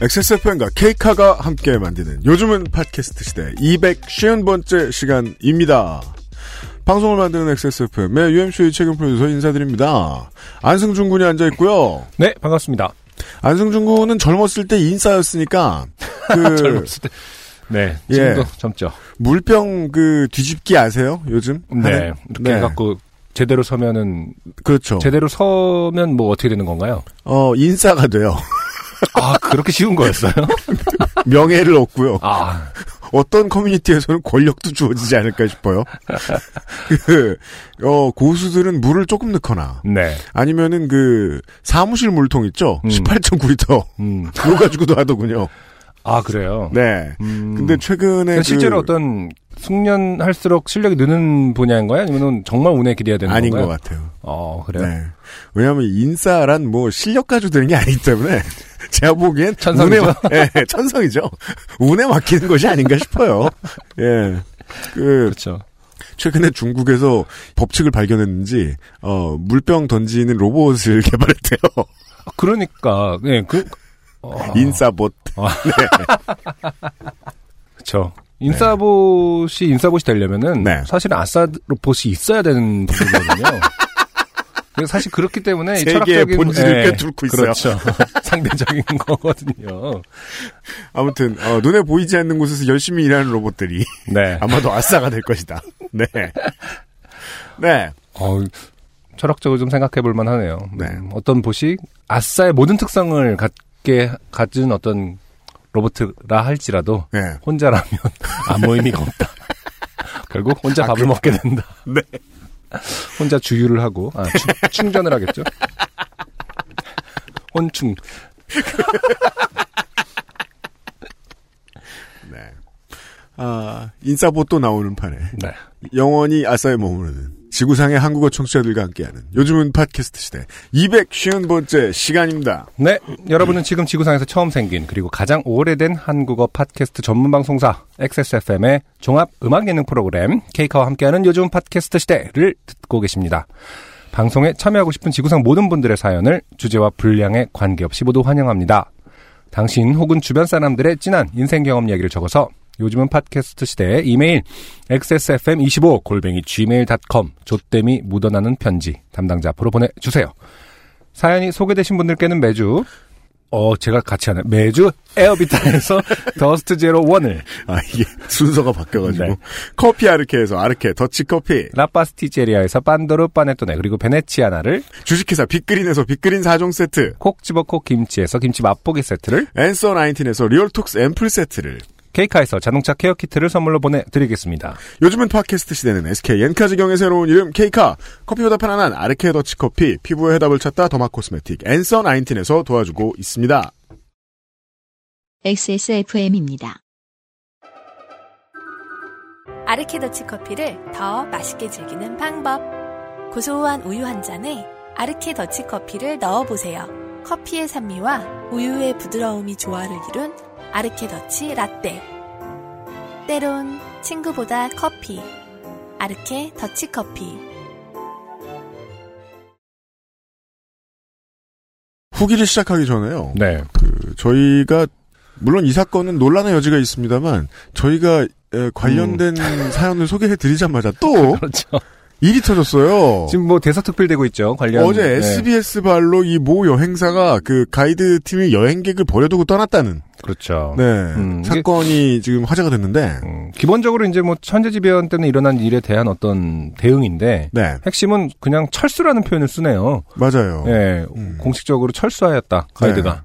XSFM과 케이카가 함께 만드는 요즘은 팟캐스트 시대 250번째 시간입니다. 방송을 만드는 XSFM의 UMC의 책임 프로듀서 인사드립니다. 안승준 군이 앉아있고요. 네, 반갑습니다. 안승준 군은 젊었을 때 인싸였으니까 그 젊었을 때. 네, 예. 지금도 젊죠. 물병 그 뒤집기 아세요? 요즘? 네, 하는? 이렇게 해갖고 제대로 서면은 그렇죠. 제대로 서면 뭐 어떻게 되는 건가요? 어, 인싸가 돼요. 아, 그렇게 쉬운 거였어요? 명예를 얻고요. 아, 어떤 커뮤니티에서는 권력도 주어지지 않을까 싶어요. 그, 어, 고수들은 물을 조금 넣거나, 네. 아니면은 그, 사무실 물통 있죠? 음. 18.9리터. 음. 그거 가지고도 하더군요. 아, 그래요? 네. 음. 근데 최근에. 그러니까 실제로 그- 어떤 숙련할수록 실력이 느는 분야인가요? 아니면 정말 운에 기대야 되는 아닌 건가요? 것 같아요. 어, 그래요? 네. 왜냐하면 인싸란 뭐 실력 가지고 되는 게 아니기 때문에 제가 보기엔 천성이죠? 운에 마- 예, 천성이죠. 운에 맡기는 것이 아닌가 싶어요. 예. 그 그렇죠. 최근에 중국에서 법칙을 발견했는지 어 물병 던지는 로봇을 개발했대요. 그러니까, 네, 그, 어, 인싸봇. 그렇죠. 인싸봇이 인싸봇이 되려면은 네. 사실은 아싸 로봇이 있어야 되는 부분이거든요. 사실 그렇기 때문에 철학적인 본질을 예, 꿰뚫고 있어요. 그렇죠. 상대적인 거거든요. 아무튼 어, 눈에 보이지 않는 곳에서 열심히 일하는 로봇들이 네. 아마도 아싸가 될 것이다. 네. 네. 어, 철학적으로 좀 생각해 볼 만하네요. 네. 음, 어떤 봇이 아싸의 모든 특성을 갖게 가진 어떤 로봇이라 할지라도 네. 혼자라면 아무 의미가 없다. 결국 혼자 아, 밥을 그- 먹게 된다. 네. 혼자 주유를 하고 아, 충, 충전을 하겠죠. 혼충. 네. 아, 인싸봇도 나오는 판에 네. 영원히 아싸에 머무르는 지구상의 한국어 청취자들과 함께하는 요즘은 팟캐스트 시대 250번째 시간입니다. 네, 여러분은 지금 지구상에서 처음 생긴 그리고 가장 오래된 한국어 팟캐스트 전문 방송사 XSFM의 종합 음악 예능 프로그램 케이카와 함께하는 요즘 팟캐스트 시대를 듣고 계십니다. 방송에 참여하고 싶은 지구상 모든 분들의 사연을 주제와 분량에 관계없이 모두 환영합니다. 당신 혹은 주변 사람들의 진한 인생 경험 이야기를 적어서 요즘은 팟캐스트 시대에 이메일 xsfm25 골뱅이 gmail.com 조땜이 묻어나는 편지 담당자 앞으로 보내주세요. 사연이 소개되신 분들께는 매주 어 제가 같이 하는 매주 에어비타에서 더스트 제로 원을 아, 이게 순서가 바뀌어가지고. 네. 커피 아르케에서 아르케 더치 커피. 라파스티제리아에서 빤도르 빠네토네 그리고 베네치아나를 주식회사 빅그린에서 빅그린 4종 세트. 콕 집어 콕 김치에서 김치 맛보기 세트를 앤서 19에서 리얼톡스 앰플 세트를. 케이카에서 자동차 케어 키트를 선물로 보내드리겠습니다. 요즘은 팟캐스트 시대는 SK 엔카직영의 새로운 이름 K카. 커피보다 편안한 아르케 더치 커피. 피부의 해답을 찾다 derma cosmetic 앤서 19에서 도와주고 있습니다. XSFM입니다. 아르케 더치 커피를 더 맛있게 즐기는 방법. 고소한 우유 한 잔에 아르케 더치 커피를 넣어보세요. 커피의 산미와 우유의 부드러움이 조화를 이룬 아르케 더치 라떼. 때론 친구보다 커피. 아르케 더치 커피. 후기를 시작하기 전에요. 네. 그 저희가 물론 이 사건은 논란의 여지가 있습니다만 저희가 에, 관련된 사연을 소개해 드리자마자 또 그렇죠. 일이 터졌어요. 지금 뭐 대서특필되고 있죠. 관련 어제 네. SBS 발로 이 모 여행사가 그 가이드 팀이 여행객을 버려두고 떠났다는 그렇죠. 네 음, 사건이 지금 화제가 됐는데 음, 기본적으로 이제 뭐 천재지변 때문에 일어난 일에 대한 어떤 대응인데 네 핵심은 그냥 철수라는 표현을 쓰네요. 맞아요. 예, 음. 공식적으로 철수하였다 가이드가.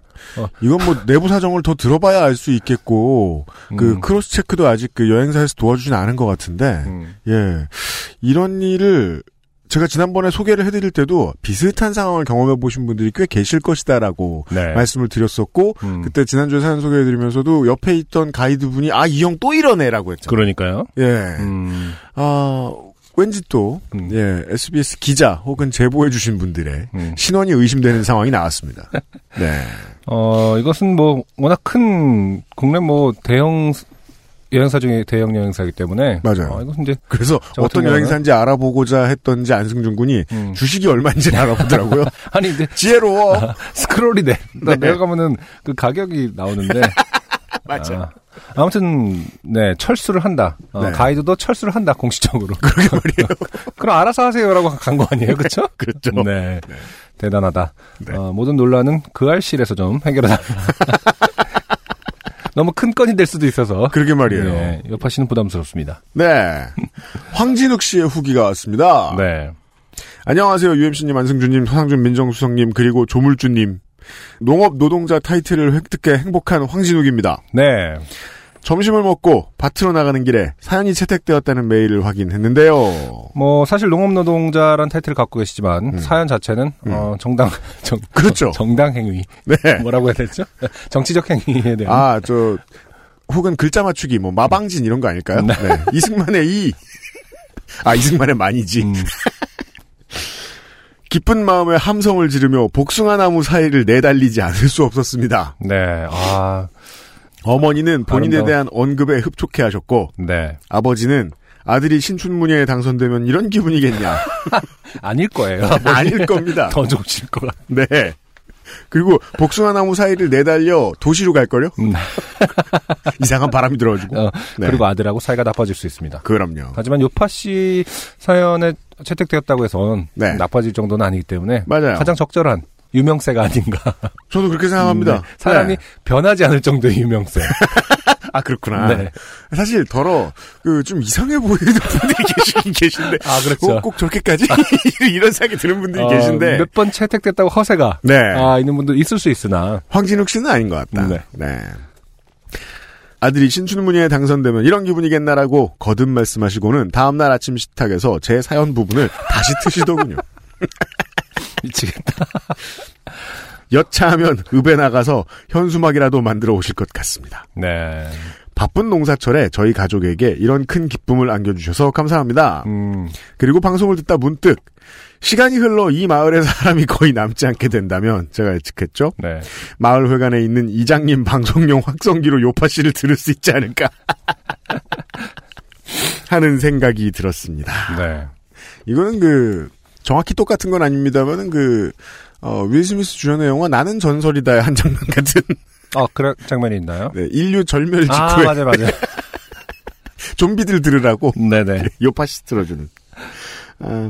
이건 뭐 내부 사정을 더 들어봐야 알 수 있겠고 그 음. 크로스 체크도 아직 그 여행사에서 도와주진 않은 것 같은데 음. 예 이런 일을 제가 지난번에 소개를 해드릴 때도 비슷한 상황을 경험해 보신 분들이 꽤 계실 것이다라고 네. 말씀을 드렸었고 음. 그때 지난주에 사연 소개해드리면서도 옆에 있던 가이드분이 아 이 형 또 이러네라고 했죠. 그러니까요. 예. 음, 아 왠지 또 음. 예, SBS 기자 혹은 제보해 주신 분들의 음. 신원이 의심되는 상황이 나왔습니다. 네. 어, 이것은 뭐, 워낙 큰, 국내 뭐, 대형, 여행사 중에 대형 여행사이기 때문에. 맞아요. 어, 이것은 이제, 그래서 어떤 여행사인지 알아보고자 했던지 안승준 군이 음. 주식이 얼마인지 알아보더라고요. 아니, 이제, 지혜로워. 스크롤이 내, 네. 내려가면은 그 가격이 나오는데. 맞아. 아, 무튼 네, 철수를 한다. 어, 네. 가이드도 철수를 한다, 공식적으로. 그러게 말이에요. 그럼 알아서 하세요라고 간 거 아니에요, 그쵸? 그렇죠. 네. 대단하다. 네. 어, 모든 논란은 그 알실에서 좀 해결해달라. 너무 큰 건이 될 수도 있어서. 그러게 말이에요. 네, 여파씨는 부담스럽습니다. 네. 황진욱 씨의 후기가 왔습니다. 네. 안녕하세요. UMC님, 안승준님, 서상준 민정수석님, 그리고 조물주님. 농업 노동자 타이틀을 획득해 행복한 황진욱입니다. 네. 점심을 먹고 밭으로 나가는 길에 사연이 채택되었다는 메일을 확인했는데요. 뭐, 사실 농업노동자란 타이틀을 갖고 계시지만, 음. 사연 자체는, 어, 정당, 정, 그렇죠. 정당 행위. 네. 뭐라고 해야 되죠? 정치적 행위에 대한. 아, 저, 혹은 글자 맞추기, 뭐, 마방진 이런 거 아닐까요? 네. 네. 이승만의 이. 아, 이승만의 만이지. 음, 기쁜 마음에 함성을 지르며 복숭아 나무 사이를 내달리지 않을 수 없었습니다. 네. 아, 어머니는 본인에 아름다워. 대한 언급에 흡족해 하셨고, 네. 아버지는 아들이 신춘문예에 당선되면 이런 기분이겠냐. 아닐 거예요. 아닐 겁니다. 더 좋으실 것 같아요. 네. 그리고 복숭아 나무 사이를 내달려 도시로 갈걸요? 음. 이상한 바람이 들어가지고. 어, 네. 그리고 아들하고 사이가 나빠질 수 있습니다. 그럼요. 하지만 요파 씨 사연에 채택되었다고 해서 네. 나빠질 정도는 아니기 때문에 맞아요. 가장 적절한 유명세가 아닌가. 저도 그렇게 생각합니다. 네. 사람이 네. 변하지 않을 정도의 유명세. 아 그렇구나. 네. 사실 더러 그 좀 이상해 보이는 분들이 계시긴 계신데 아 그렇죠. 꼭, 꼭 저렇게까지 이런 생각이 드는 분들이 어, 계신데 몇 번 채택됐다고 허세가 네 아, 있는 분들 있을 수 있으나 황진욱 씨는 아닌 것 같다. 네. 네. 아들이 신춘문예에 당선되면 이런 기분이겠나라고 거듭 말씀하시고는 다음날 아침 식탁에서 제 사연 부분을 다시 트시더군요. 미치겠다. 여차하면 읍에 나가서 현수막이라도 만들어 오실 것 같습니다. 네. 바쁜 농사철에 저희 가족에게 이런 큰 기쁨을 안겨주셔서 감사합니다. 음, 그리고 방송을 듣다 문득 시간이 흘러 이 마을에 사람이 거의 남지 않게 된다면 제가 예측했죠. 네. 마을 회관에 있는 이장님 방송용 확성기로 요파 씨를 들을 수 있지 않을까 하는 생각이 들었습니다. 네. 이거는 그 정확히 똑같은 건 아닙니다만은 그 어, 윌 스미스 주연의 영화 나는 전설이다의 한 장면 같은 아, 그런 장면이 있나요? 네, 인류 절멸 직후에 아, 맞아요, 맞아요. 좀비들 들으라고 네네. 요파시 틀어주는. 아,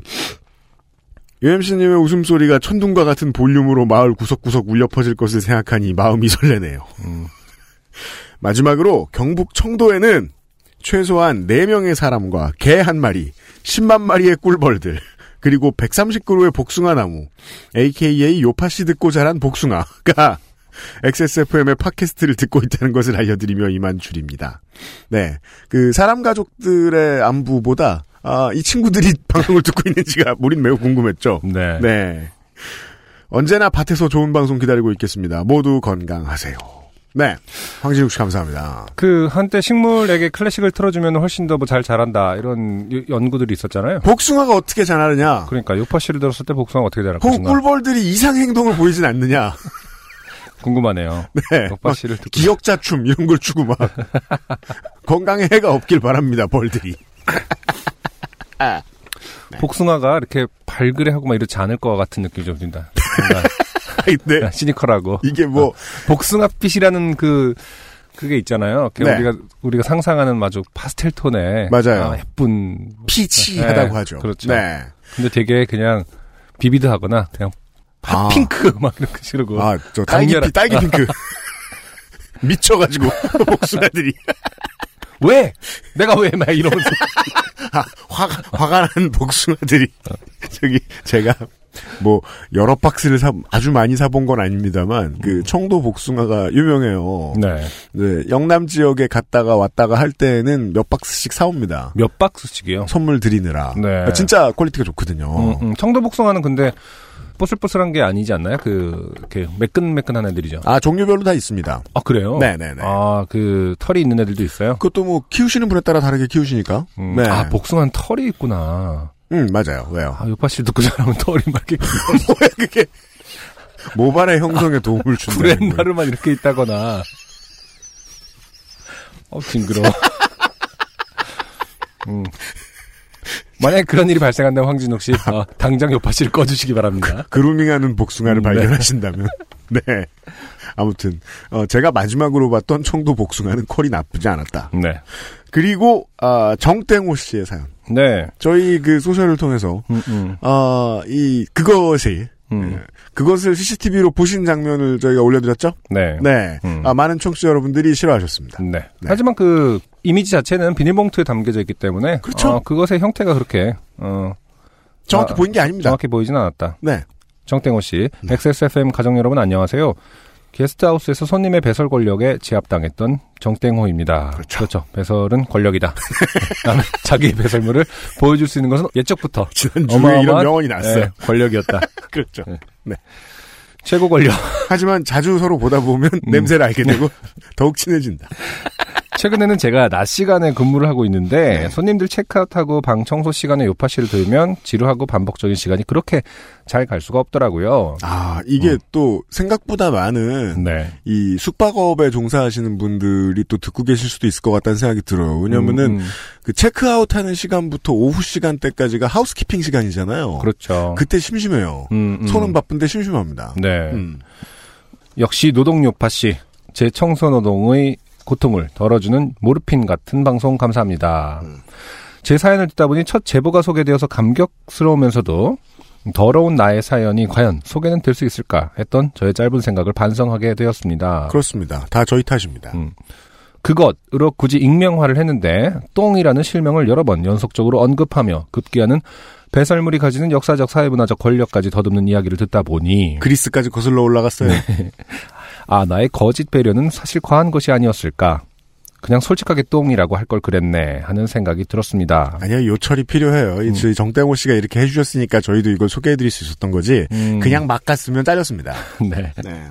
UMC님의 웃음소리가 천둥과 같은 볼륨으로 마을 구석구석 울려 퍼질 것을 생각하니 마음이 설레네요. 음. 마지막으로 경북 청도에는 최소한 4명의 사람과 개 한 마리, 10만 마리의 꿀벌들, 그리고 130그루의 복숭아 나무, AKA 요파시 듣고 자란 복숭아가 XSFM의 팟캐스트를 듣고 있다는 것을 알려드리며 이만 줄입니다. 네. 그, 사람 가족들의 안부보다, 아, 이 친구들이 방송을 듣고 있는지가 우린 매우 궁금했죠. 네. 네. 언제나 밭에서 좋은 방송 기다리고 있겠습니다. 모두 건강하세요. 네. 황진욱 씨 감사합니다. 그 한때 식물에게 클래식을 틀어주면 훨씬 더뭐잘 자란다 이런 유- 연구들이 있었잖아요. 복숭아가 어떻게 자라느냐? 그러니까 요파 씨를 들었을 때 복숭아가 어떻게 자랄 것인가 꿀벌들이 이상 행동을 보이진 않느냐? 궁금하네요. 네. 요파 막 씨를 듣고 기억자 춤 이런 걸 추고 막 건강에 해가 없길 바랍니다. 벌들이. 복숭아가 이렇게 발그레 하고 막 이렇지 않을 것 같은 느낌이 좀 든다. 뭔가 근데 시니컬하고 이게 뭐 복숭아빛이라는 그 그게 있잖아요. 그 네. 우리가 우리가 상상하는 마주 파스텔 톤의 맞아요. 아, 예쁜 피치하다고 네, 하죠. 그렇죠. 네. 근데 되게 그냥 비비드 하거나 그냥 아. 핫핑크 막 이렇게 식으로 아, 저 딸기 피, 딸기 핑크. 미쳐가지고 복숭아들이 왜 내가 왜 막 이러면서 아, 화가 화가 난 복숭아들이 저기 제가 뭐 여러 박스를 사 아주 많이 사본 건 아닙니다만 그 청도 복숭아가 유명해요. 네. 네, 영남 지역에 갔다가 왔다가 할 때는 몇 박스씩 사옵니다. 몇 박스씩이요? 선물 드리느라. 네. 진짜 quality가 좋거든요. 음, 음. 청도 복숭아는 근데 뽀슬뽀슬한 게 아니지 않나요? 그 이렇게 매끈매끈한 애들이죠. 아 종류별로 다 있습니다. 아 그래요? 네네네. 아그 털이 있는 애들도 있어요. 그것도 뭐 키우시는 분에 따라 다르게 키우시니까. 음. 네. 아 복숭아는 털이 있구나. 음 맞아요. 왜요? 아 요팟시 듣고 자라면 털이 막 이렇게 뭐야 그게? 모발의 형성에 도움을 준다는 거예요. 구렛나루만 이렇게 있다거나. 어 징그러. 음. 만약에 그런 일이 발생한다면 황진욱 씨 어, 당장 요파 씨를 꺼주시기 바랍니다. 그 루밍하는 복숭아를 음, 네. 발견하신다면. 네. 아무튼 어, 제가 마지막으로 봤던 청도 복숭아는 퀄이 나쁘지 않았다. 네. 그리고 아, 정땡호 씨의 사연. 네. 저희 그 소셜을 통해서 음, 음, 아, 이 그것이 음. 그것을 CCTV로 보신 장면을 저희가 올려드렸죠. 네. 네. 음. 아, 많은 청취자 여러분들이 싫어하셨습니다. 네. 하지만 그 이미지 자체는 비닐봉투에 담겨져 있기 때문에 그렇죠. 어, 그것의 형태가 그렇게 어, 정확히 아, 보인 게 아닙니다. 정확히 보이진 않았다. 네. 정땡호 씨, 네. XSFM 가족 여러분 안녕하세요. 게스트하우스에서 손님의 배설 권력에 제압당했던 정땡호입니다. 그렇죠. 배설은 권력이다. 나는 자기 배설물을 보여줄 수 있는 것은 예적부터 지난주에 이런 명언이 났어요. 예, 권력이었다. 그렇죠. 최고 권력. 하지만 자주 서로 보다 보면 음. 냄새를 알게 되고 더욱 친해진다. 최근에는 제가 낮 시간에 근무를 하고 있는데 네. 손님들 체크아웃하고 방 청소 시간에 요파 씨를 들으면 지루하고 반복적인 시간이 그렇게 잘 갈 수가 없더라고요. 아, 이게 또 생각보다 많은 네. 이 숙박업에 종사하시는 분들이 또 듣고 계실 수도 있을 것 같다는 생각이 들어요. 왜냐면은 음, 음. 그 체크아웃 하는 시간부터 오후 시간대까지가 하우스키핑 시간이잖아요. 그렇죠. 그때 심심해요. 음, 음. 손은 바쁜데 심심합니다. 네. 음. 역시 노동 요파 씨, 제 청소 노동의 고통을 덜어주는 모르핀 같은 방송 감사합니다. 음. 제 사연을 듣다 보니 첫 제보가 소개되어서 감격스러우면서도 더러운 나의 사연이 과연 소개는 될 수 있을까 했던 저의 짧은 생각을 반성하게 되었습니다. 그렇습니다. 다 저희 탓입니다. 음. 그것으로 굳이 익명화를 했는데 똥이라는 실명을 여러 번 연속적으로 언급하며 급기야는 배설물이 가지는 역사적 사회문화적 권력까지 더듬는 이야기를 듣다 보니 그리스까지 거슬러 올라갔어요. 네. 아 나의 거짓 배려는 사실 과한 것이 아니었을까 그냥 솔직하게 똥이라고 할 걸 그랬네 하는 생각이 들었습니다. 아니요, 요철이 필요해요. 이 음. 저희 정땡호 씨가 이렇게 해주셨으니까 저희도 이걸 소개해드릴 수 있었던 거지. 음, 그냥 막 갔으면 잘렸습니다. 네. 네.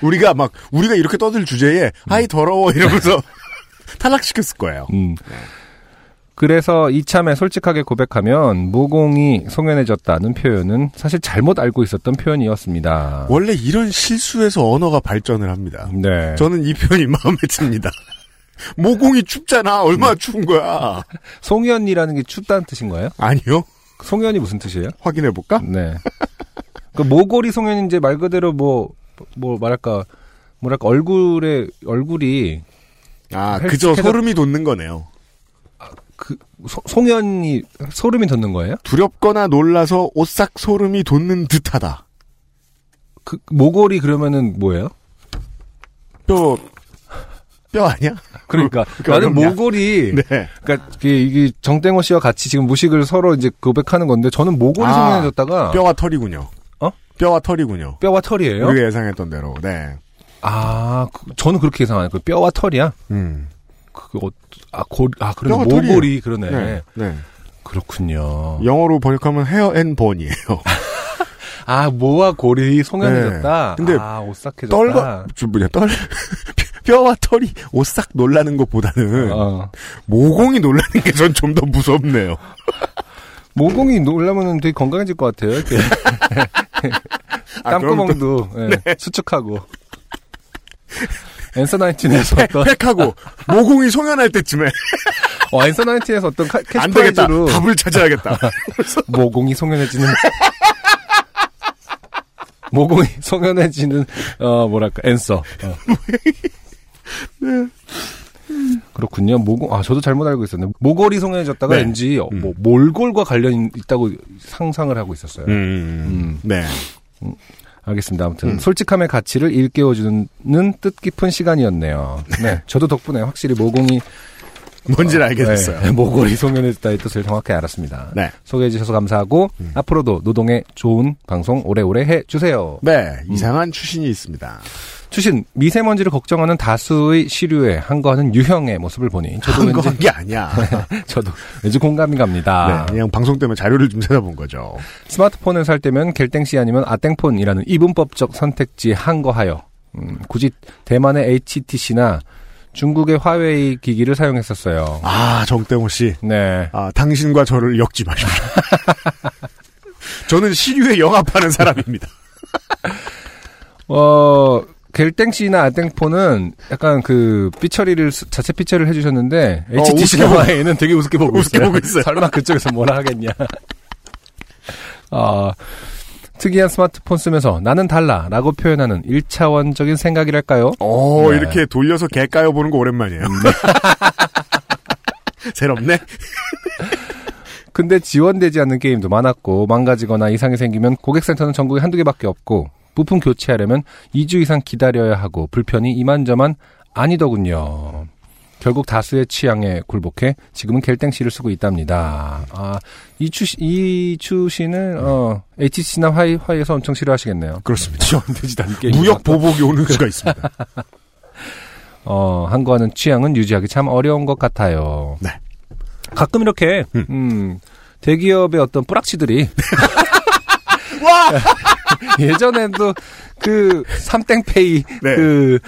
우리가 막 우리가 이렇게 떠들 주제에 아이 더러워 이러면서 탈락시켰을 거예요. 음. 그래서 이참에 솔직하게 고백하면 모공이 송연해졌다는 표현은 사실 잘못 알고 있었던 표현이었습니다. 원래 이런 실수에서 언어가 발전을 합니다. 네. 저는 이 표현이 마음에 듭니다. 모공이 춥잖아. 얼마나 추운 거야. 송연이라는 게 춥다는 뜻인 거예요? 아니요. 송연이 무슨 뜻이에요? 확인해 볼까? 네. 그 모골이 송연이 이제 말 그대로 뭐, 뭐 말할까, 뭐랄까, 얼굴에, 얼굴이 아, 헬스 그저 소름이 돋는 거네요. 그, 소- 송연이 소름이 돋는 거예요? 두렵거나 놀라서 오싹 소름이 돋는 듯하다. 그, 모골이 그러면은 뭐예요? 뼈, 뼈 아니야? 그러니까, 그렇게 나는 어렵냐? 모골이, 네. 그러니까 이게, 이게 정땡호 씨와 같이 지금 무식을 서로 이제 고백하는 건데 저는 모골이 아, 송연해졌다가 뼈와 털이군요. 어? 뼈와 털이군요. 뼈와 털이에요? 우리가 예상했던 대로. 네. 아, 그- 저는 그렇게 예상하는 그 뼈와 털이야? 음. 그, 어, 아, 골, 아, 그러네. 모골이, 그러네. 네. 네. 그렇군요. 영어로 번역하면 hair and bone이에요. 아, 모와 골이 송연해졌다? 네. 근데 아, 오싹해졌다. 떨거, 저 뭐냐, 떨, 뼈와 털이 오싹 놀라는 것보다는 어. 모공이 놀라는 게 전 좀 더 무섭네요. 모공이 놀라면 되게 건강해질 것 같아요. 이렇게. 아, 땀구멍도 예, 수축하고. 앤서 나인틴에서 어떤, 팩하고 모공이 송연할 때쯤에 어, 앤서 나인틴에서 어떤 카- 안 되겠다. 캐치프레이즈로 답을 찾아야겠다. 모공이 송연해지는 모공이 송연해지는 어 뭐랄까 앤서 어. 그렇군요 모공 아 저도 잘못 알고 있었네 모골이 송연해졌다가 네. 왠지 어, 음. 뭐 몰골과 관련이 있다고 상상을 하고 있었어요 음, 네. 알겠습니다 아무튼 음. 솔직함의 가치를 일깨워주는 뜻깊은 시간이었네요 네 저도 덕분에 확실히 모공이 뭔지를 알게 됐어요. 네, 모골이 소멸했다의 뜻을 정확히 알았습니다. 네. 소개해 주셔서 감사하고 앞으로도 노동에 좋은 방송 오래오래 해 주세요. 네, 이상한 추신이 있습니다. 추신 미세먼지를 걱정하는 다수의 시류에 한거하는 유형의 모습을 보니 저도 왠지 한게 아니야. 저도 왠지 공감이 갑니다. 네, 그냥 방송 때문에 자료를 좀 찾아본 거죠. 스마트폰을 살 때면 갤땡씨 아니면 아땡폰이라는 이분법적 선택지에 한거하여 음, 굳이 대만의 HTC나 중국의 화웨이 기기를 사용했었어요. 아, 정땡호 씨. 네. 아, 당신과 저를 엮지 마십시오. 저는 시류에 영합하는 사람입니다. 어, 갤땡씨나 아땡폰은 약간 그 삐처리를 스- 자체 삐처리를 해주셨는데 어, 보고- 화웨이는 되게 우습게 보고 우습게 있어요. 보고 있어요. 설마 그쪽에서 뭐라 하겠냐. 어, 특이한 스마트폰 쓰면서 나는 달라라고 표현하는 1차원적인 생각이랄까요? 오, 네. 이렇게 돌려서 개 까여 보는 거 오랜만이에요. 새롭네? 근데 지원되지 않는 게임도 많았고 망가지거나 이상이 생기면 고객센터는 전국에 한두 개밖에 없고 부품 교체하려면 2주 이상 기다려야 하고 불편이 이만저만 아니더군요. 결국 다수의 취향에 굴복해 지금은 갤땡씨를 쓰고 있답니다. 아, 이추 씨, 이추 씨는 어, HC나 화이 화이에서 엄청 싫어하시겠네요. 그렇습니다. 지원되지 않는 게임. 무역 보복이 오는 수가 있습니다. 어, 한거하는 취향은 유지하기 참 어려운 것 같아요. 네. 가끔 이렇게, 음, 대기업의 어떤 뿌락치들이. 예전에도 그, 삼땡페이, 네. 그,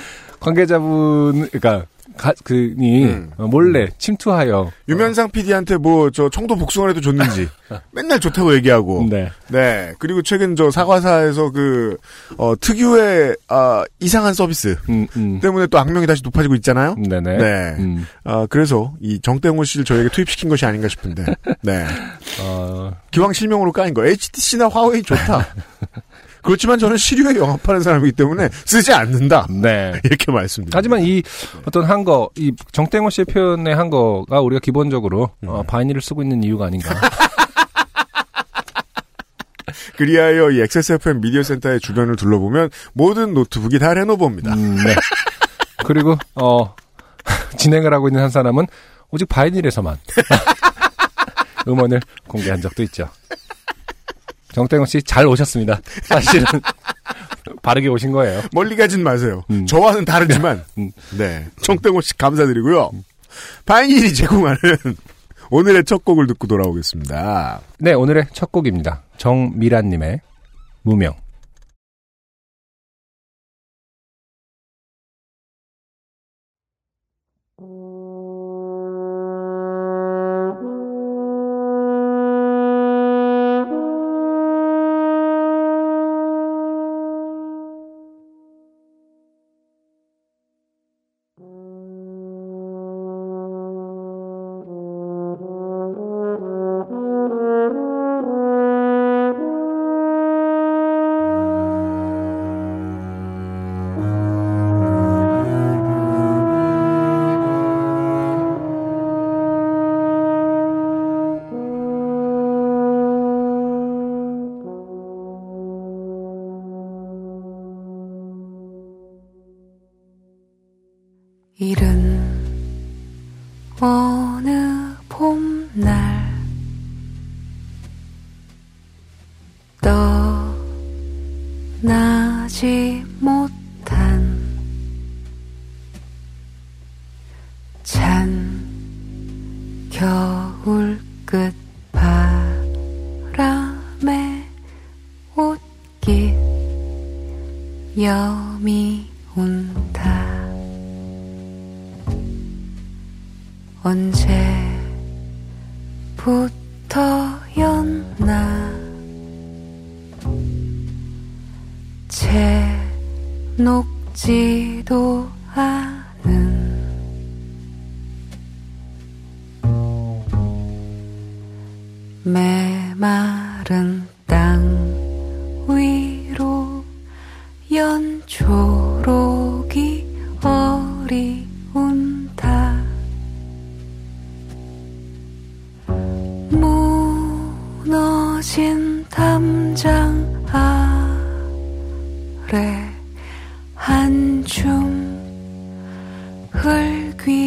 관계자분, 그니까, 가, 그니, 음. 어, 몰래 침투하여. 유면상 PD한테 뭐, 저, 청도 복숭아를 해도 줬는지, 맨날 좋다고 얘기하고, 네. 네. 그리고 최근 저 사과사에서 그, 어, 특유의, 아, 이상한 서비스 음, 음. 때문에 또 악명이 다시 높아지고 있잖아요? 네네. 네. 음, 아, 그래서 이 정땡호 씨를 저에게 투입시킨 것이 아닌가 싶은데, 네. 어, 기왕 실명으로 까인 거. HTC나 화웨이 좋다. 그렇지만 저는 시류에 영합하는 사람이기 때문에 쓰지 않는다. 네. 이렇게 말씀드립니다. 하지만 이 어떤 한 거, 이 정땡호 씨의 표현의 한 거가 우리가 기본적으로 어, 음. 바이닐을 쓰고 있는 이유가 아닌가. 그리하여 이 XSFM 미디어 센터의 주변을 둘러보면 모든 노트북이 다 레노버입니다. 음, 네. 그리고 어 진행을 하고 있는 한 사람은 오직 바이닐에서만 음원을 공개한 적도 있죠. 정땡호 씨잘 오셨습니다. 사실은 바르게 오신 거예요. 멀리 가진 마세요. 음. 저와는 다르지만, 음. 네. 정땡호 씨 감사드리고요. 바이닐이 제공하는 오늘의 첫 곡을 듣고 돌아오겠습니다. 네, 오늘의 첫 곡입니다. 정미란님의 무명.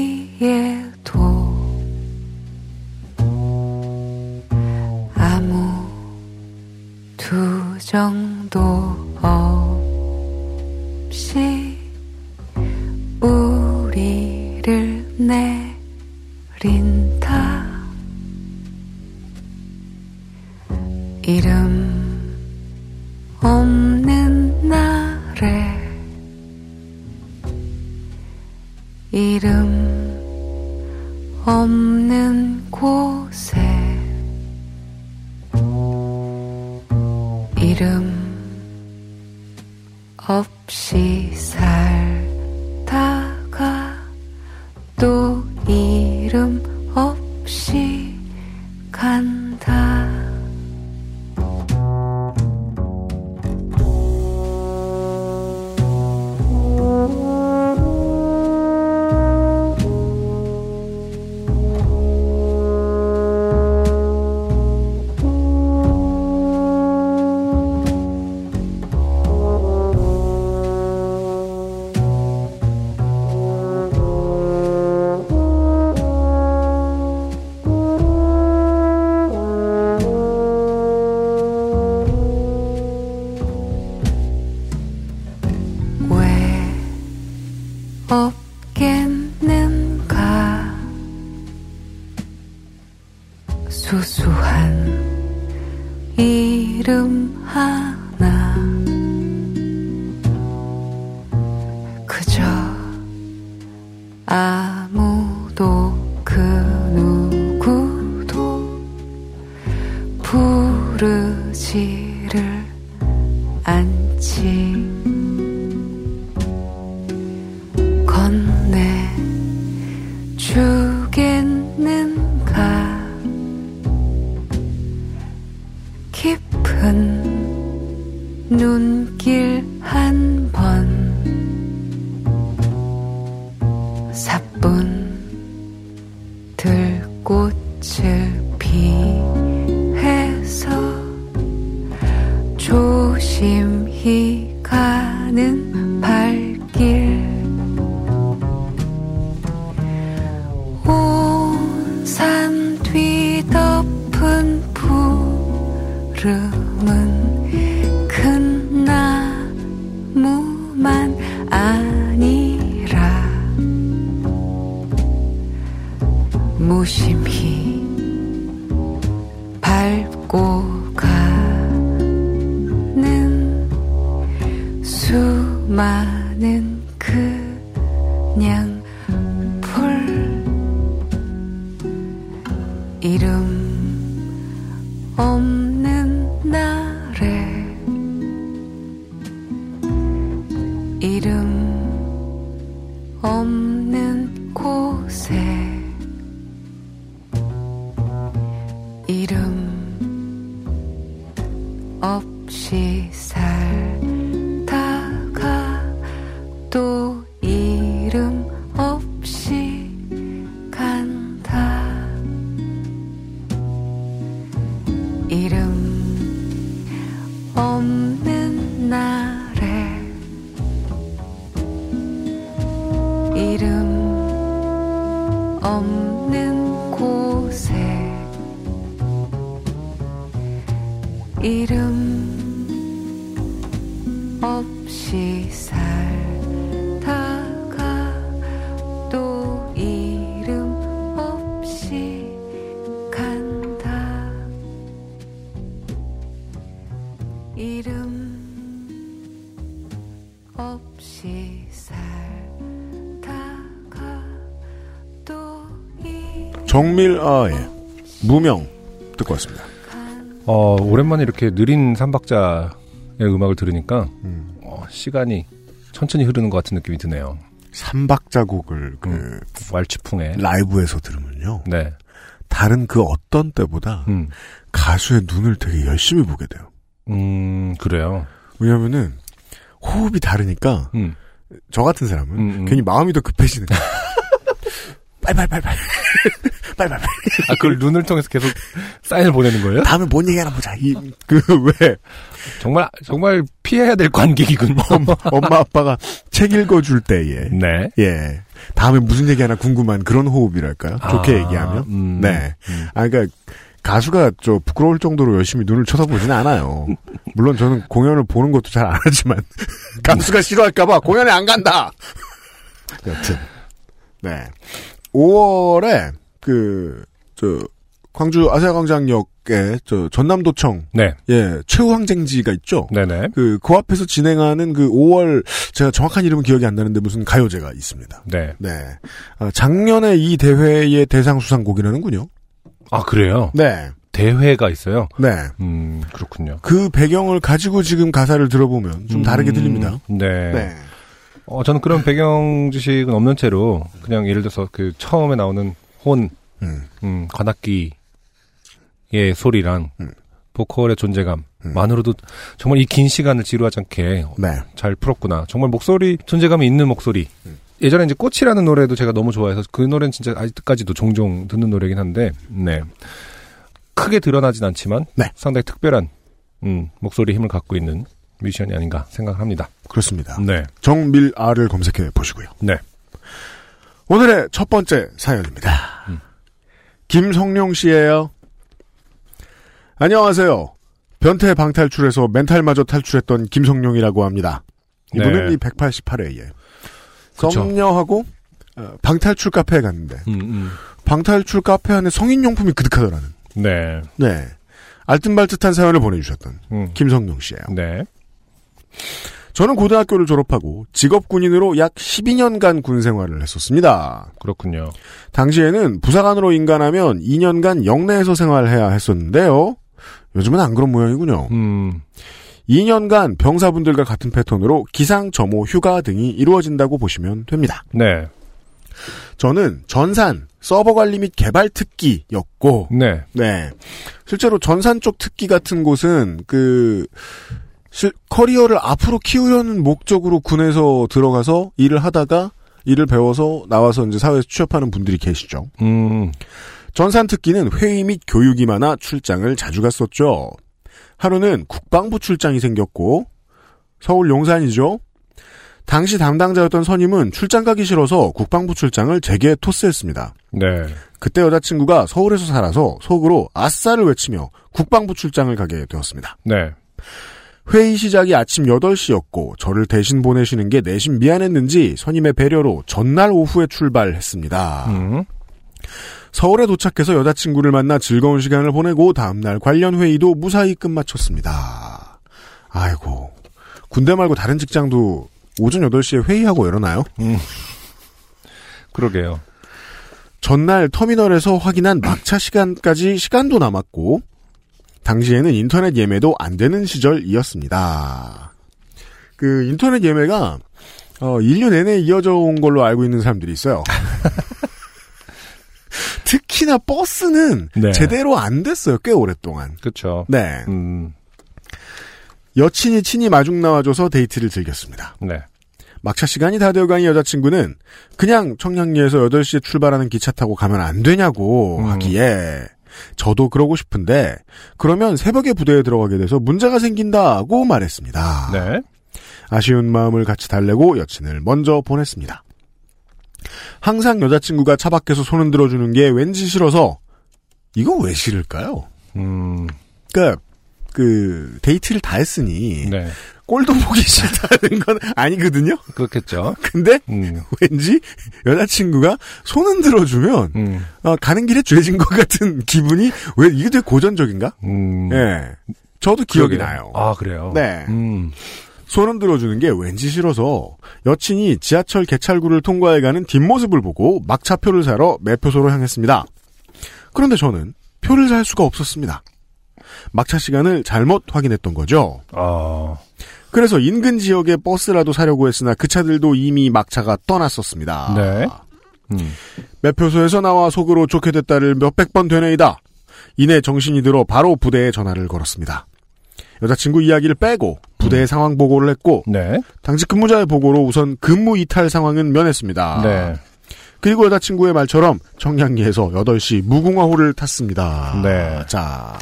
뒤에도. 아무 두정도. 정밀아의 무명 듣고 왔습니다. 어, 오랜만에 이렇게 느린 삼박자의 음악을 들으니까 음. 어, 시간이 천천히 흐르는 것 같은 느낌이 드네요. 삼박자곡을 그 음. 왈츠풍에. 라이브에서 들으면요. 네. 다른 그 어떤 때보다 음. 가수의 눈을 되게 열심히 보게 돼요. 음, 그래요. 왜냐면은 호흡이 다르니까 음. 저 같은 사람은 음, 음. 괜히 마음이 더 급해지는 거야. 빨빨빨빨. 빨빨빨. 아, 그걸 눈을 통해서 계속 사인을 보내는 거예요? 다음에 뭔 얘기 하나 보자. 이, 그, 왜, 정말, 정말 피해야 될 관객이군요. 엄마, 아빠가 책 읽어줄 때에, 네. 예. 다음에 무슨 얘기 하나 궁금한 그런 호흡이랄까요? 좋게 아, 얘기하면. 음, 네. 음. 아, 그니까, 가수가 저 부끄러울 정도로 열심히 눈을 쳐다보진 않아요. 물론 저는 공연을 보는 것도 잘 안 하지만 가수가 싫어할까봐 공연에 안 간다. 여튼 네 5월에 그 저 광주 아세아광장역에 저 전남도청 네. 예 최후 항쟁지가 있죠. 네네. 그, 그 앞에서 진행하는 그 5월, 제가 정확한 이름은 기억이 안 나는데 무슨 가요제가 있습니다. 네. 네. 아, 작년에 이 대회의 대상 수상곡이라는군요. 아, 그래요? 네. 대회가 있어요? 네. 음, 그렇군요. 그 배경을 가지고 지금 가사를 들어보면 좀 다르게 음, 들립니다. 네. 네. 어, 저는 그런 배경 지식은 없는 채로 그냥 예를 들어서 그 처음에 나오는 혼, 음. 음, 관악기의 소리랑 음. 보컬의 음. 존재감만으로도 정말 이 긴 시간을 지루하지 않게 네. 잘 풀었구나. 정말 목소리, 존재감이 있는 목소리. 음. 예전에 이제 꽃이라는 노래도 제가 너무 좋아해서 그 노래는 진짜 아직까지도 종종 듣는 노래긴 한데, 네. 크게 드러나진 않지만, 네. 상당히 특별한, 음, 목소리 힘을 갖고 있는 뮤지션이 아닌가 생각합니다. 그렇습니다. 네. 정밀아를 검색해 보시고요. 네. 오늘의 첫 번째 사연입니다. 음. 김성룡 씨예요. 안녕하세요. 변태 방탈출에서 멘탈마저 탈출했던 김성룡이라고 합니다. 이분은 네. 이 188회에 그쵸. 썸녀하고 어, 방탈출 카페에 갔는데 음, 음. 방탈출 카페 안에 성인용품이 그득하더라는 네. 네 알뜰말뜻한 사연을 보내주셨던 음. 김성룡 씨예요. 네. 저는 고등학교를 졸업하고 직업 군인으로 약 12년간 군 생활을 했었습니다. 그렇군요. 당시에는 부사관으로 인간하면 2년간 영내에서 생활해야 했었는데요. 요즘은 안 그런 모양이군요. 음, 2년간 병사분들과 같은 패턴으로 기상, 점호, 휴가 등이 이루어진다고 보시면 됩니다. 네. 저는 전산, 서버 관리 및 개발 특기였고, 네. 네. 실제로 전산 쪽 특기 같은 곳은 그 실- 커리어를 앞으로 키우려는 목적으로 군에서 들어가서 일을 하다가 일을 배워서 나와서 이제 사회에서 취업하는 분들이 계시죠. 음, 전산 특기는 회의 및 교육이 많아 출장을 자주 갔었죠. 하루는 국방부 출장이 생겼고 서울 용산이죠. 당시 담당자였던 선임은 출장 가기 싫어서 국방부 출장을 제게 토스했습니다. 네. 그때 여자친구가 서울에서 살아서 속으로 아싸를 외치며 국방부 출장을 가게 되었습니다. 네. 회의 시작이 아침 8시였고 저를 대신 보내시는 게 내심 미안했는지 선임의 배려로 전날 오후에 출발했습니다. 음, 서울에 도착해서 여자친구를 만나 즐거운 시간을 보내고 다음날 관련 회의도 무사히 끝마쳤습니다. 아이고 군대 말고 다른 직장도 오전 8시에 회의하고 이러나요? 그러게요. 전날 터미널에서 확인한 막차 시간까지 시간도 남았고 당시에는 인터넷 예매도 안 되는 시절이었습니다. 그 인터넷 예매가 어 1년 내내 이어져 온 걸로 알고 있는 사람들이 있어요. 특히나 버스는 네. 제대로 안 됐어요. 꽤 오랫동안. 그쵸. 네. 음, 여친이 친히 마중 나와줘서 데이트를 즐겼습니다. 네. 막차 시간이 다 되어가니 여자친구는 그냥 청량리에서 8시에 출발하는 기차 타고 가면 안 되냐고 음. 하기에 저도 그러고 싶은데 그러면 새벽에 부대에 들어가게 돼서 문제가 생긴다고 말했습니다. 네. 아쉬운 마음을 같이 달래고 여친을 먼저 보냈습니다. 항상 여자친구가 차 밖에서 손을 들어 주는 게 왠지 싫어서 이거 왜 싫을까요? 음, 그러니까 그 데이트를 다 했으니 네. 꼴도 보기 싫다는 건 아니거든요. 그렇겠죠. 근데 음, 왠지 여자친구가 손은 들어주면 음, 어, 가는 길에 죄진 것 같은 기분이 왜 이게 되게 고전적인가? 음. 예. 저도 기억이 그러게요. 나요. 아, 그래요? 네. 음, 손은 들어주는 게 왠지 싫어서 여친이 지하철 개찰구를 통과해 가는 뒷모습을 보고 막차 표를 사러 매표소로 향했습니다. 그런데 저는 표를 살 수가 없었습니다. 막차 시간을 잘못 확인했던 거죠. 아, 그래서 인근 지역에 버스라도 사려고 했으나 그 차들도 이미 막차가 떠났었습니다. 네. 음, 매표소에서 나와 속으로 좋게 됐다를 몇백 번 되뇌이다. 이내 정신이 들어 바로 부대에 전화를 걸었습니다. 여자친구 이야기를 빼고 부대의 상황 보고를 했고 네. 당직 근무자의 보고로 우선 근무 이탈 상황은 면했습니다. 네. 그리고 여자친구의 말처럼 청량리에서 8시 무궁화호를 탔습니다. 네. 자,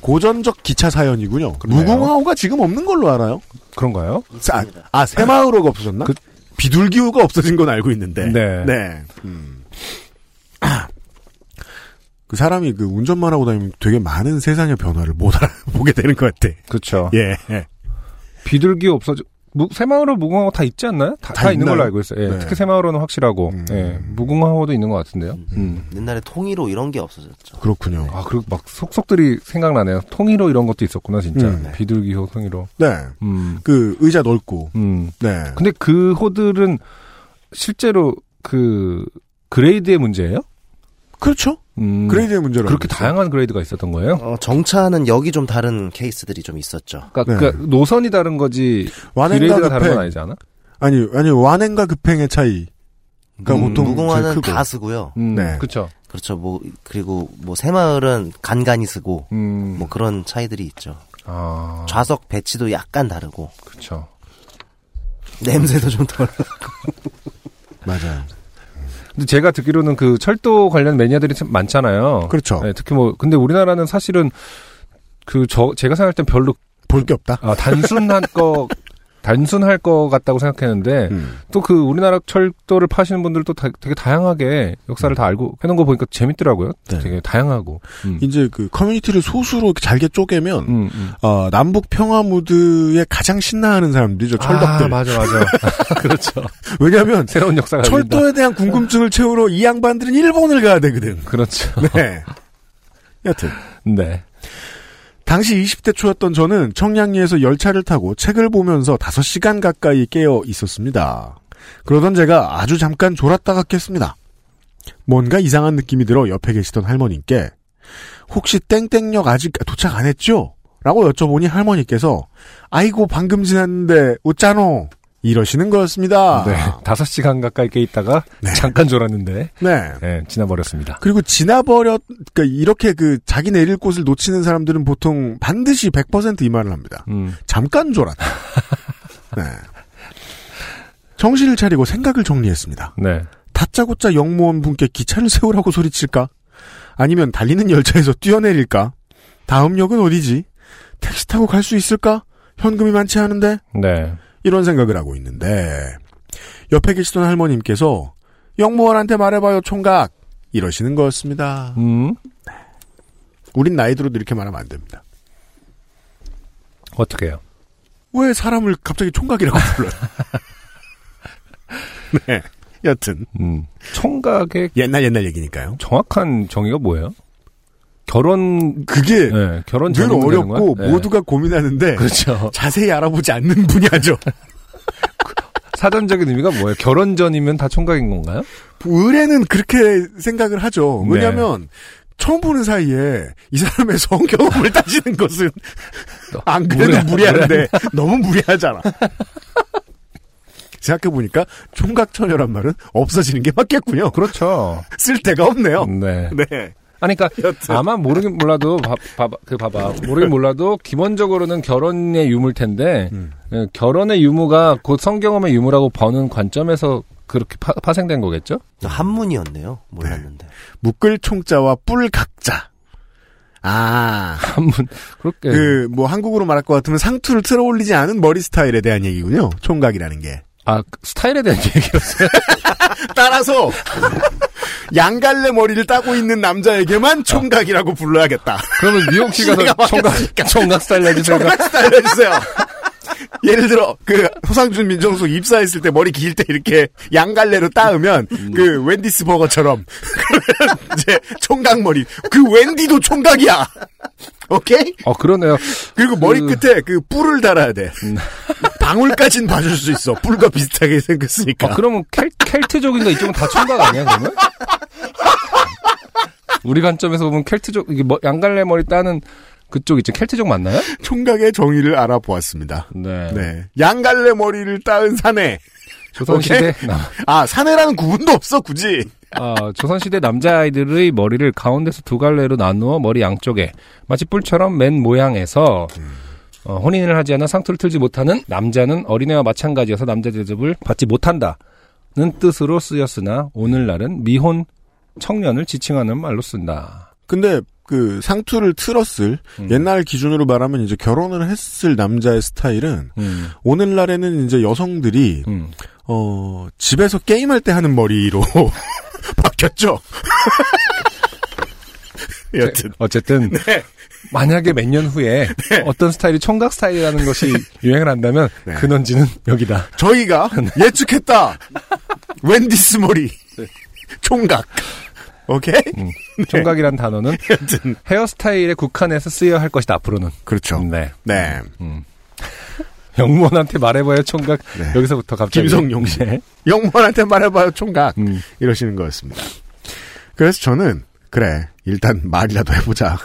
고전적 기차 사연이군요. 그러네요. 무궁화호가 지금 없는 걸로 알아요. 그런가요? 아, 아 새마을호가 없어졌나? 그- 비둘기호가 없어진 건 알고 있는데. 네. 네. 음. 아. 그 사람이 그 운전만 하고 다니면 되게 많은 세상의 변화를 못 알아보게 되는 것 같아. 그렇죠. 예. 예. 비둘기 없어져. 무, 새마을호 무궁화호 다 있지 않나요? 다, 다 다 있는? 걸로 알고 있어요. 예, 네. 특히 새마을호는 확실하고, 음. 예, 무궁화호도 있는 것 같은데요. 음. 옛날에 통일호 이런 게 없어졌죠. 그렇군요. 아, 그리고 막 속속들이 생각나네요. 통일호 이런 것도 있었구나, 진짜. 음. 비둘기호, 통일호. 네. 음, 그 의자 넓고. 음. 네. 근데 그 호들은 실제로 그 grade의 문제예요? 그렇죠. 음, grade의 문제로. 그렇게. 다양한 grade가 있었던 거예요? 어, 정차는 여기 좀 다른 케이스들이 좀 있었죠. 그러니까, 네. 그러니까 노선이 다른 거지 완행과 그레이드가 다른 건 급행. 아니지 않아? 아니, 아니, 완행과 급행의 차이. 그러니까 음, 보통 무궁화는 제일 크고. 다 쓰고요. 음, 네. 그렇죠. 그렇죠. 뭐 그리고 뭐 새마을은 간간히 쓰고 음, 뭐 그런 차이들이 있죠. 아, 좌석 배치도 약간 다르고 그렇죠. 냄새도 좀 덜. 맞아요. 근데 제가 듣기로는 그 철도 관련 매니아들이 참 많잖아요. 그렇죠. 네, 특히 뭐 근데 우리나라는 사실은 그 저 제가 생각할 땐 별로 볼 게 없다. 아, 단순한 거 단순할 것 같다고 생각했는데 음. 또그 우리나라 철도를 파시는 분들도 다- 되게 다양하게 역사를 다 알고 해놓은 거 보니까 재밌더라고요. 네. 되게 다양하고. 음. 이제 그 커뮤니티를 소수로 잘게 쪼개면 음, 음. 어, 남북 평화 무드에 가장 신나하는 사람들이죠. 철덕들. 아, 맞아, 맞아. 그렇죠. 왜냐하면 새로운 역사가. 철도에 대한 궁금증을 채우러 이 양반들은 일본을 가야 되거든. 그렇죠. 네. 여튼 네. 당시 20대 초였던 저는 청량리에서 열차를 타고 책을 보면서 5시간 가까이 깨어 있었습니다. 그러던 제가 아주 잠깐 졸았다가 깼습니다. 뭔가 이상한 느낌이 들어 옆에 계시던 할머니께 혹시 땡땡역 아직 도착 안 했죠? 라고 여쭤보니 할머니께서 아이고 방금 지났는데 웃자노 이러시는 거였습니다. 네. 다섯 시간 가까이 깨 있다가 네. 잠깐 졸았는데, 네. 네, 지나버렸습니다. 그리고 지나버렸, 그러니까 이렇게 그 자기 내릴 곳을 놓치는 사람들은 보통 반드시 100%이 말을 합니다. 음. 잠깐 졸았다. 네. 정신을 차리고 생각을 정리했습니다. 네. 다짜고짜 영무원 분께 기차를 세우라고 소리칠까? 아니면 달리는 열차에서 뛰어내릴까? 다음 역은 어디지? 택시 타고 갈 수 있을까? 현금이 많지 않은데? 네. 이런 생각을 하고 있는데 옆에 계시던 할머님께서 영무원한테 말해봐요 총각 이러시는 거였습니다. 음. 우린 나이 들어도 이렇게 말하면 안 됩니다. 어떻게 해요? 왜 사람을 갑자기 총각이라고 불러요? 네. 여튼 음. 총각의 옛날 옛날 얘기니까요. 정확한 정의가 뭐예요? 결혼, 그게 네, 결혼 늘 어렵고? 네. 모두가 고민하는데 그렇죠. 자세히 알아보지 않는 분야죠. 사전적인 의미가 뭐예요? 결혼 전이면 다 총각인 건가요? 의뢰는 그렇게 생각을 하죠. 네. 왜냐하면 처음 보는 사이에 이 사람의 성경험을 따지는 것은 안 그래도 무리하- 무리한데 너무 무리하잖아. 생각해보니까 총각처녀란 말은 없어지는 게 맞겠군요. 그렇죠. 쓸 데가 없네요. 네. 네. 아니, 그니까, 여튼. 아마 모르긴 몰라도, 봐, 봐봐, 그 봐봐. 모르긴 몰라도, 기본적으로는 결혼의 유무일 텐데, 음. 예, 결혼의 유무가 곧 성경험의 유무라고 보는 관점에서 그렇게 파, 생된 거겠죠? 한문이었네요. 몰랐는데. 묶을 총자와 뿔 각자. 아, 한문, 그렇게. 그, 뭐, 한국으로 말할 것 같으면 상투를 틀어 올리지 않은 머리 스타일에 대한 얘기군요. 총각이라는 게. 아, 그 스타일에 대한 얘기였어요. 따라서, 양갈래 머리를 따고 있는 남자에게만 총각이라고 불러야겠다. 그러면 미용실 시대가 가서 총각, 총각 스타일 해주세요. 총각 스타일 해주세요. 예를 들어, 그, 호상준 민정수 입사했을 때 머리 길 때 이렇게 양갈래로 따으면, 그, 웬디스 버거처럼. 이제, 총각 머리. 그 웬디도 총각이야! 오케이? 어, 그러네요. 그리고 머리 그- 끝에 그 뿔을 달아야 돼. 방울까진 봐줄 수 있어. 뿔과 비슷하게 생겼으니까. 아, 그러면 켈, 켈트족인가 이쪽은 다 총각 아니야, 그러면? 우리 관점에서 보면 켈트족, 이게 뭐, 양갈래 머리 따는 그쪽 있죠. 켈트족 맞나요? 총각의 정의를 알아보았습니다. 네. 네. 양갈래 머리를 따은 사내. 조선시대, 남, 아, 사내라는 구분도 없어, 굳이. 아, 조선시대 남자아이들의 머리를 가운데서 두 갈래로 나누어 머리 양쪽에 마치 뿔처럼 맨 모양에서 어, 혼인을 하지 않아 상투를 틀지 못하는 남자는 어린애와 마찬가지여서 남자 대접을 받지 못한다는 뜻으로 쓰였으나 오늘날은 미혼 청년을 지칭하는 말로 쓴다. 근데 그 상투를 틀었을 음. 옛날 기준으로 말하면 이제 결혼을 했을 남자의 스타일은 음, 오늘날에는 이제 여성들이 음. 어 집에서 게임할 때 하는 머리로 바뀌었죠. 여튼. 어쨌든 네. 만약에 몇 년 후에 어떤 스타일이 총각 스타일이라는 것이 유행을 한다면 네. 근원지는 여기다. 저희가 예측했다. 웬디스 머리. 총각. 오케이? 음, 총각이란 단어는 여튼. 헤어스타일에 국한해서 쓰여야 할 것이다 앞으로는. 그렇죠. 네. 네. 영무원한테 말해봐요 총각. 네. 여기서부터 갑자기. 김성용 씨. 네. 영무원한테 말해봐요, 총각. 음. 이러시는 거였습니다. 그래서 저는, 그래, 일단 말이라도 해보자.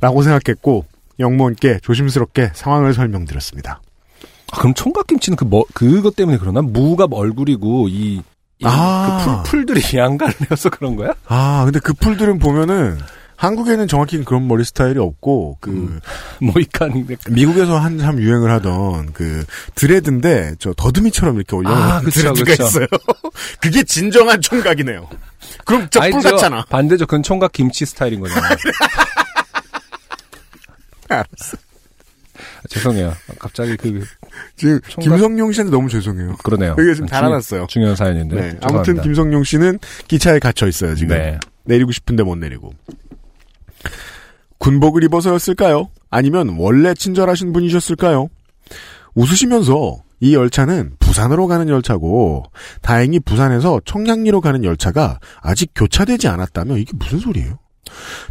라고 생각했고, 영무원께 조심스럽게 상황을 설명드렸습니다. 아, 그럼 총각김치는 그 뭐, 그것 때문에 그러나? 무가 얼굴이고, 이, 이 아. 그 풀, 풀들이 양갈래여서 그런 거야? 아, 근데 그 풀들은 보면은, 한국에는 정확히 그런 머리 스타일이 없고, 그, 음. 모이칸. 미국에서 한참 유행을 하던 그 드레드인데 저 더듬이처럼 이렇게 올려놓은 아, 그쵸, 드레드가 그쵸. 있어요. 그게 진정한 총각이네요. 그럼 저뿔 아니죠. 같잖아. 반대죠. 그건 총각 김치 스타일인 거잖아요. 알았어. 아, 죄송해요. 갑자기 그, 지금 총각- 김성용 씨한테 너무 죄송해요. 그러네요. 여기가 지금 중- 달아났어요. 중요한 사연인데. 네. 죄송합니다. 아무튼 김성용 씨는 기차에 갇혀 있어요 지금. 네. 내리고 싶은데 못 내리고. 군복을 입어서였을까요? 아니면 원래 친절하신 분이셨을까요? 웃으시면서 이 열차는 부산으로 가는 열차고 다행히 부산에서 청량리로 가는 열차가 아직 교차되지 않았다며 이게 무슨 소리예요?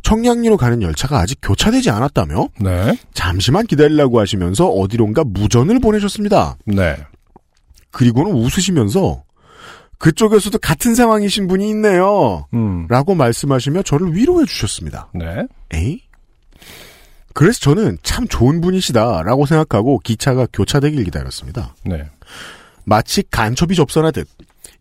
청량리로 가는 열차가 아직 교차되지 않았다며 네. 잠시만 기다리라고 하시면서 어디론가 무전을 보내셨습니다. 네. 그리고는 웃으시면서 그쪽에서도 같은 상황이신 분이 있네요. 음. 라고 말씀하시며 저를 위로해 주셨습니다. 네. 에이? 그래서 저는 참 좋은 분이시다라고 생각하고 기차가 교차되길 기다렸습니다. 네. 마치 간첩이 접선하듯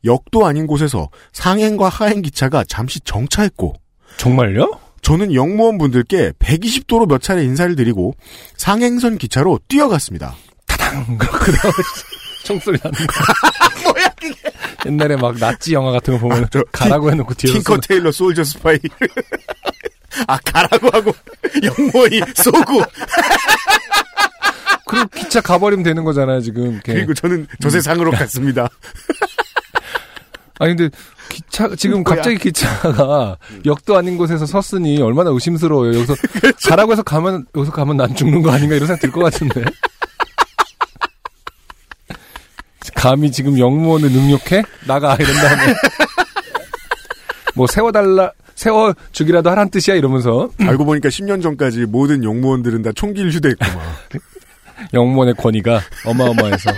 역도 아닌 곳에서 상행과 하행 기차가 잠시 정차했고 정말요? 저는 영무원 분들께 120도로 몇 차례 인사를 드리고 상행선 기차로 뛰어갔습니다. 그 다음에 총소리 나는 거. 뭐야 그게? 옛날에 막 나치 영화 같은 거 보면 아, 저 가라고 해놓고 뒤에서 쏘는- 테일러 솔저 스파이. 아 가라고 하고 영무원이 쏘고 그리고 기차 가버리면 되는 거잖아요 지금. 이렇게. 그리고 저는 저 세상으로 갔습니다. 아니 근데 기차 지금? 갑자기 기차가 역도 아닌 곳에서 섰으니 얼마나 의심스러워요. 여기서 가라고 해서 가면 여기서 가면 난 죽는 거 아닌가 이런 생각 들 것 같은데. 감히 지금 영무원을 능욕해 나가 이런 다음에 뭐 세워달라 세워 주기라도 하란 뜻이야 이러면서 알고 보니까 10년 전까지 모든 용무원들은 다 총기를 휴대했구만. 영무원의 권위가 어마어마해서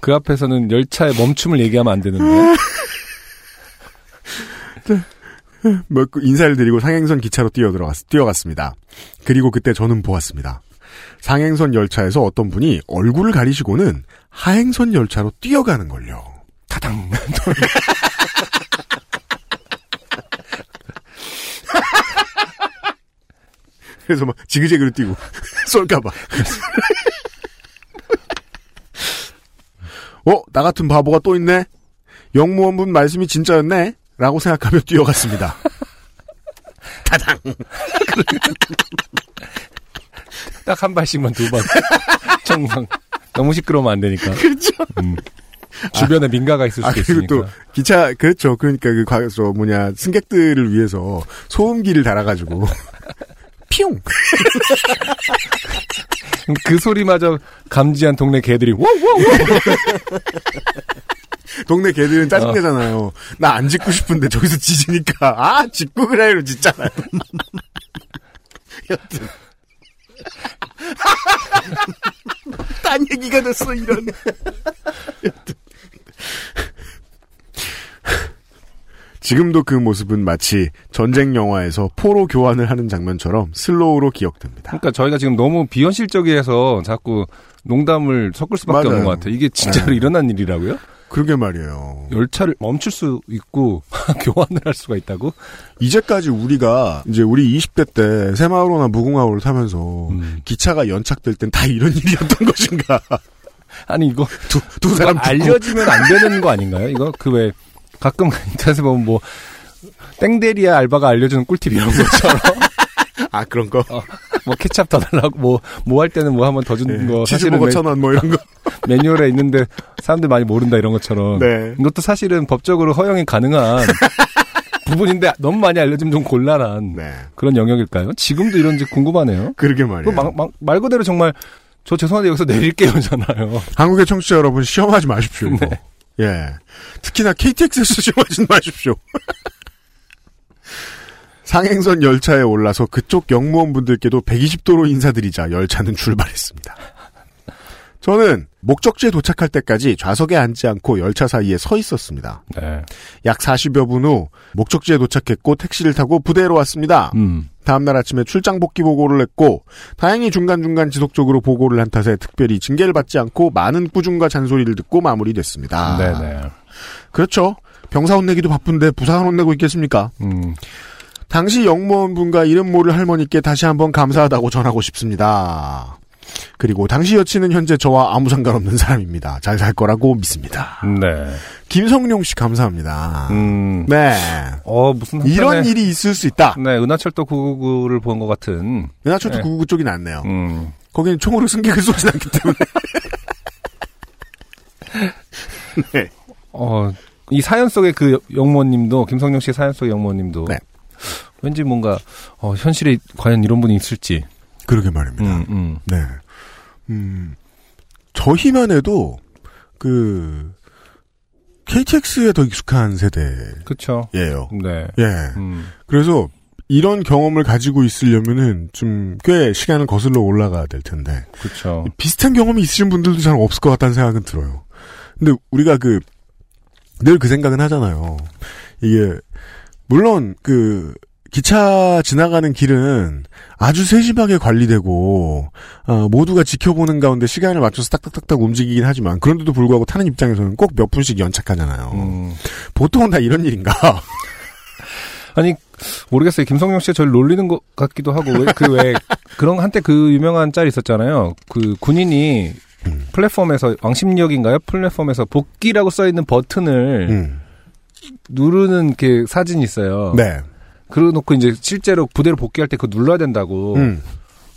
그 앞에서는 열차의 멈춤을 얘기하면 안 되는데 뭐그 인사를 드리고 상행선 기차로 뛰어 들어갔, 뛰어갔습니다. 그리고 그때 저는 보았습니다. 상행선 열차에서 어떤 분이 얼굴을 가리시고는 하행선 열차로 뛰어가는 걸요. 타당 그래서 막 지그재그로 뛰고 쏠까봐. 어, 나 같은 바보가 또 있네. 영무원분 말씀이 진짜였네. 라고 생각하며 뛰어갔습니다. 타당. 딱 한 발씩만 두 번. 정상. 너무 시끄러우면 안 되니까. 그렇죠. 음. 주변에 민가가 있을 아, 수도 그리고 있으니까. 또 기차 그렇죠. 그러니까 그 과, 저 뭐냐 승객들을 위해서 소음기를 달아가지고 피용. 그 소리마저 감지한 동네 개들이 워워워 동네 개들은 어. 짜증내잖아요. 나안 짖고 싶은데 저기서 짖으니까 아 짖고 그래요 짖잖아요. 여튼 딴 얘기가 됐어 이런. 여튼. 지금도 그 모습은 마치 전쟁 영화에서 포로 교환을 하는 장면처럼 슬로우로 기억됩니다. 그러니까 저희가 지금 너무 비현실적이어서 자꾸 농담을 섞을 수밖에 맞아요. 없는 것 같아요. 이게 진짜로 네. 일어난 일이라고요? 그러게 말이에요. 열차를 멈출 수 있고 교환을 할 수가 있다고? 이제까지 우리가 이제 우리 20대 때 새마을호나 무궁화호를 타면서 음. 기차가 연착될 땐 다 이런 일이었던 것인가? 아니 이거 두, 두 사람 알려지면 안 되는 거 아닌가요? 이거 그왜 가끔 인터넷에 보면 뭐 땡데리아 알바가 알려주는 꿀팁 이런 것처럼 아 그런 거. 뭐 케찹 더 달라고 뭐 뭐 할 때는 뭐 한번 더 주는 거 사실은 치즈버거 매, 천원 뭐 이런 거. 매뉴얼에 있는데 사람들 많이 모른다 이런 것처럼 네. 이것도 사실은 법적으로 허용이 가능한 부분인데 너무 많이 알려지면 좀 곤란한 네. 그런 영역일까요? 지금도 이런지 궁금하네요. 그러게 그 말이에요. 막- 막- 말 그대로 정말 저 죄송한데 여기서 내릴게요잖아요. 한국의 청취자 여러분 시험하지 마십시오. 네. 예. 특히나 KTX에서 시험하지 마십시오. 상행선 열차에 올라서 그쪽 영무원분들께도 120도로 인사드리자 열차는 출발했습니다. 저는 목적지에 도착할 때까지 좌석에 앉지 않고 열차 사이에 서 있었습니다. 네. 약 40여 분 후 목적지에 도착했고 택시를 타고 부대로 왔습니다. 음. 다음날 아침에 출장 복귀 보고를 했고 다행히 중간중간 지속적으로 보고를 한 탓에 특별히 징계를 받지 않고 많은 꾸중과 잔소리를 듣고 마무리됐습니다. 네네. 그렇죠. 병사 혼내기도 바쁜데 부사관 혼내고 있겠습니까? 음. 당시 영무원분과 이름 모를 할머니께 다시 한번 감사하다고 전하고 싶습니다. 그리고 당시 여친은 현재 저와 아무 상관없는 사람입니다. 잘 살 거라고 믿습니다. 네. 김성룡 씨 감사합니다. 음. 네. 어, 무슨. 이런 일이 있을 수 있다. 네, 은하철도 999를 본 것 같은. 은하철도 네. 999 쪽이 낫네요. 음. 거기는 총으로 승객을 쏘진 않기 때문에. 네. 어, 이 사연 속의 그 영모님도, 김성룡 씨 사연 속의 영모님도. 네. 왠지 뭔가, 어, 현실에 과연 이런 분이 있을지. 그러게 말입니다. 음, 음. 네. 음, 저희만 해도, 그, KTX에 더 익숙한 세대예요. 네. 예. 음. 그래서, 이런 경험을 가지고 있으려면은 좀 꽤 시간을 거슬러 올라가야 될 텐데, 그쵸. 비슷한 경험이 있으신 분들도 잘 없을 것 같다는 생각은 들어요. 근데 우리가 그, 늘그 생각은 하잖아요. 이게, 물론 그, 기차 지나가는 길은 아주 세심하게 관리되고, 어, 모두가 지켜보는 가운데 시간을 맞춰서 딱딱딱딱 움직이긴 하지만, 그런데도 불구하고 타는 입장에서는 꼭 몇 분씩 연착하잖아요. 음. 보통은 다 이런 일인가? 아니, 모르겠어요. 김성룡 씨가 저를 놀리는 것 같기도 하고, 왜, 그 왜, 그런, 한때 그 유명한 짤 있었잖아요. 그 군인이 음. 플랫폼에서, 왕십역인가요? 플랫폼에서 복귀라고 써 있는 버튼을 음. 누르는 그 사진이 있어요. 네. 그러놓고 이제 실제로 부대로 복귀할 때 그거 눌러야 된다고. 음.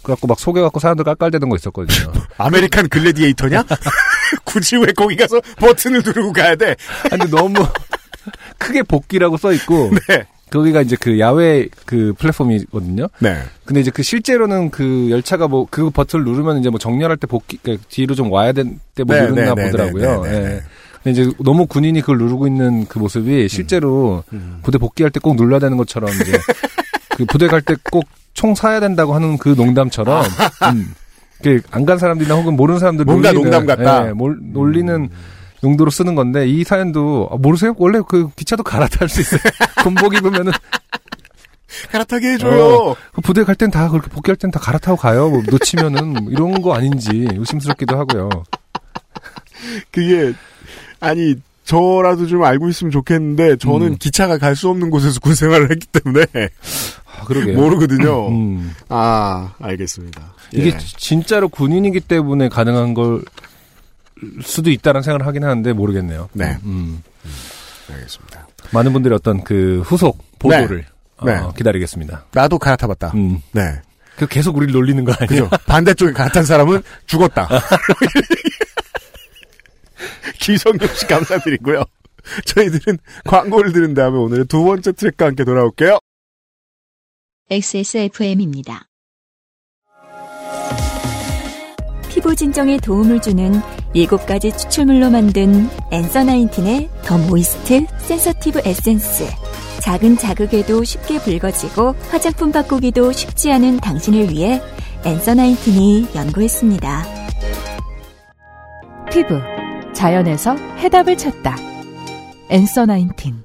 그래갖고 막 속여갖고 사람들 깔깔대는 거 있었거든요. American Gladiator냐? 굳이 왜 거기 가서 버튼을 누르고 가야 돼? 아니, 근데 너무 크게 복귀라고 써 있고, 네. 거기가 이제 그 야외 그 플랫폼이거든요. 네. 근데 이제 그 실제로는 그 열차가 뭐 그 버튼을 누르면 이제 뭐 정렬할 때 복귀 그러니까 뒤로 좀 와야 될 때뭐 네, 누르나 네, 네, 보더라고요. 네, 네, 네. 예. 근데 이제 너무 군인이 그걸 누르고 있는 그 모습이 실제로 음. 부대 복귀할 때 꼭 눌러야 되는 것처럼 이제 그 부대 갈 때 꼭 총 사야 된다고 하는 그 농담처럼 음. 안간 사람들이나 혹은 모르는 사람들 뭔가 놀리는, 농담 같다. 음. 예, 몰- 놀리는 용도로 쓰는 건데 이 사연도 아, 모르세요? 원래 그 기차도 갈아탈 수 있어요. 군복 입으면은 갈아타게 해줘요. 그 부대 갈 땐 다 그렇게 복귀할 땐 다 갈아타고 가요. 뭐 놓치면은 뭐 이런 거 아닌지 의심스럽기도 하고요. 그게 아니 저라도 좀 알고 있으면 좋겠는데 저는 음. 기차가 갈 수 없는 곳에서 군 생활을 했기 때문에 아. 모르거든요. 음. 아 알겠습니다. 이게 예. 진짜로 군인이기 때문에 가능한 걸 수도 있다는 생각을 하긴 하는데 모르겠네요. 네. 음. 알겠습니다. 많은 분들이 어떤 그 후속 보도를 어, 네. 기다리겠습니다. 나도 갈아타봤다. 음. 네. 그 계속 우리를 놀리는 거 아니에요? 반대쪽에 갈아탄 사람은 죽었다. 기성용 씨 감사드리고요. 저희들은 광고를 들은 다음에 오늘의 두 번째 트랙과 함께 돌아올게요. XSFM입니다. 피부 진정에 도움을 주는 7가지 추출물로 만든 엔서 나인틴의 the moist sensitive 에센스. 작은 자극에도 쉽게 붉어지고 화장품 바꾸기도 쉽지 않은 당신을 위해 엔서 나인틴이 연구했습니다. 피부 자연에서 해답을 찾다. 엔서 나인틴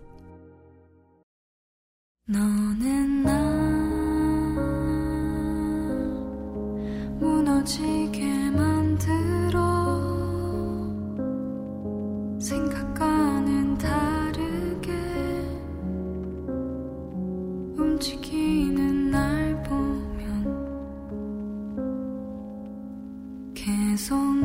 너는 나 무너지게 만들어 생각과는 다르게 움직이는 날 보면 계속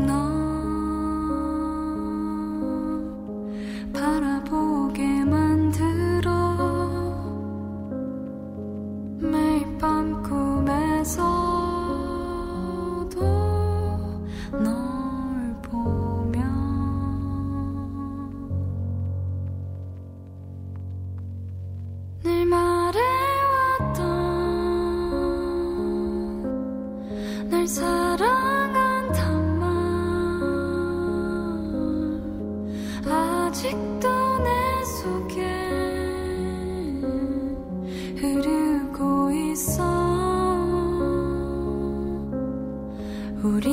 우리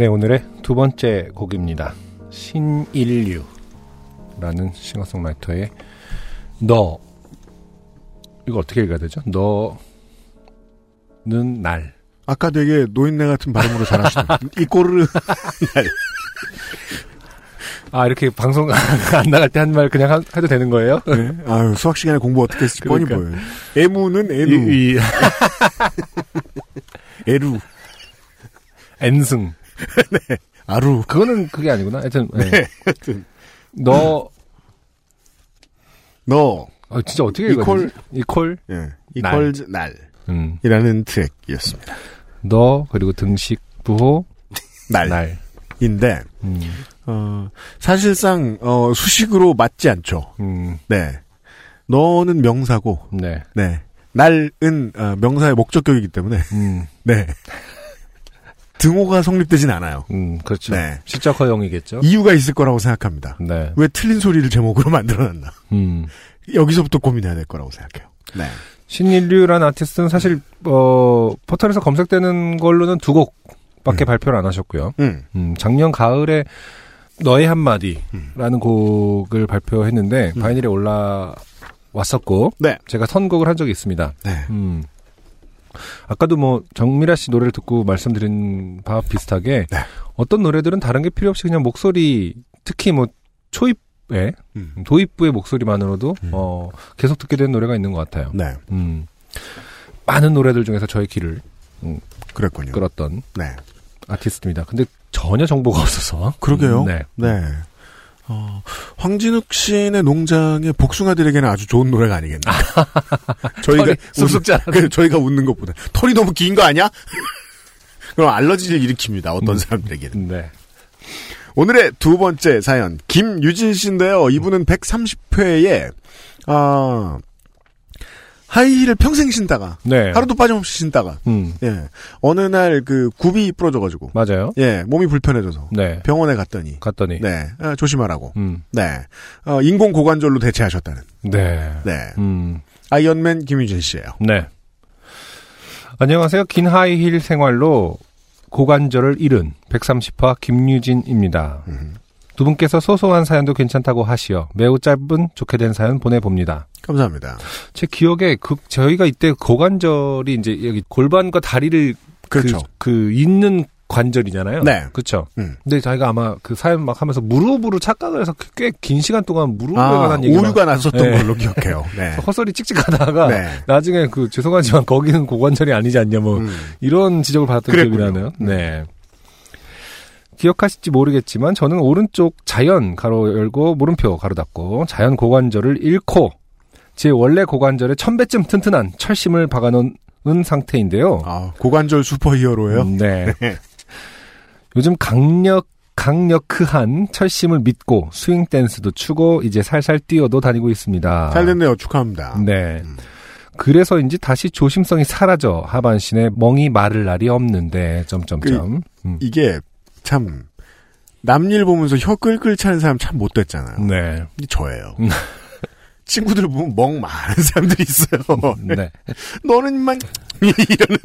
네, 오늘의 두 번째 곡입니다. 신인류라는 싱어송라이터의 너 이거 어떻게 읽어야 되죠? 너는 날 아까 되게 노인네 같은 발음으로 잘하시네. 이 꼬르르. 아, 이렇게 방송 안 나갈 때 한 말 그냥 하- 해도 되는 거예요? 네. 아유, 수학 시간에 공부 어떻게 했을지 뻔히 그러니까. 보여요. 애무는. 이, 이 애루. 엔승. 아루. 그거는 그게 아니구나. 하여튼, 네. 네. 하여튼. 너, 너. 아, 진짜 어떻게. 되지? 이퀄? 예. 이퀄즈 날. 음. 이라는 트랙이었습니다. 너, 그리고 등식, 부호, 날. 날. 인데, 음. 어, 사실상, 어, 수식으로 맞지 않죠. 음. 네. 너는 명사고, 네. 네. 날은, 어, 명사의 목적격이기 때문에, 음. 네. 등호가 성립되진 않아요. 음, 그렇죠. 네. 시적 허용이겠죠? 이유가 있을 거라고 생각합니다. 네. 왜 틀린 소리를 제목으로 만들어놨나. 음. 여기서부터 고민해야 될 거라고 생각해요. 네. 신인류란 아티스트는 사실 어 포털에서 검색되는 걸로는 두 곡밖에 발표를 안 하셨고요. 음. 음, 작년 가을에 너의 한마디라는 곡을 발표했는데 바이닐에 올라왔었고 네. 제가 선곡을 한 적이 있습니다. 네. 음. 아까도 뭐 정미라 씨 노래를 듣고 말씀드린 바와 비슷하게 네. 어떤 노래들은 다른 게 필요 없이 그냥 목소리 특히 뭐 초입에 음. 도입부의 목소리만으로도 어 계속 듣게 되는 노래가 있는 것 같아요. 네. 음. 많은 노래들 중에서 저의 귀를 그랬군요. 끌었던 네. 아티스트입니다. 근데 전혀 정보가 없어서. 그러게요. 음, 네. 네. 어, 황진욱 씨의 농장의 복숭아들에게는 아주 좋은 노래가 아니겠나. 저희가 쑥쑥 그 저희가 웃는 것보다 털이 너무 긴 거 아니야? 그럼 알러지를 일으킵니다. 어떤 사람들에게는. 네. 오늘의 두 번째 사연 김유진 씨인데요. 이분은 130회에 아 하이힐을 평생 신다가 네. 하루도 빠짐없이 신다가 음, 예 어느 날 그 굽이 부러져가지고 맞아요. 예 몸이 불편해져서 네. 병원에 갔더니 갔더니. 네 아, 조심하라고 음, 네 어, 인공 고관절로 대체하셨다는 네. 네 음, 아이언맨 김유진 씨예요. 네. 안녕하세요. 긴 하이힐 생활로 고관절을 잃은 130화 김유진입니다. 음, 두 분께서 소소한 사연도 괜찮다고 하시어 매우 짧은 좋게 된 사연 보내봅니다. 감사합니다. 제 기억에 그 저희가 이때 고관절이 이제 여기 골반과 다리를 그렇죠. 그, 그 있는 관절이잖아요. 네. 그렇죠. 음. 근데 저희가 아마 그 사연 막 하면서 무릎으로 착각을 해서 꽤 긴 시간 동안 무릎에 아 관한 얘기가 오류가 났었던 네. 걸로 기억해요. 네. 헛소리 찍찍하다가 네. 나중에 그 죄송하지만 거기는 고관절이 아니지 않냐 뭐 음. 이런 지적을 받았던 기억이. 나네요. 네. 기억하실지 모르겠지만 저는 오른쪽 자연 가로 열고 물음표 가로 닫고 자연 고관절을 잃고 제 원래 고관절에 천 배쯤 튼튼한 철심을 박아놓은 상태인데요. 아, 고관절 슈퍼히어로예요. 음, 네. 요즘 강력 강력한 철심을 믿고 스윙 댄스도 추고 이제 살살 뛰어도 다니고 있습니다. 잘 됐네요. 축하합니다. 네. 그래서인지 다시 조심성이 사라져 하반신에 멍이 마를 날이 없는데 점점점. 음. 이게 참 남일 보면서 혀 끌끌 차는 사람 참 못됐잖아요. 네. 이 저예요. 음. 친구들 보면 멍 많은 사람들이 있어요. 네. 너는 만 이러는.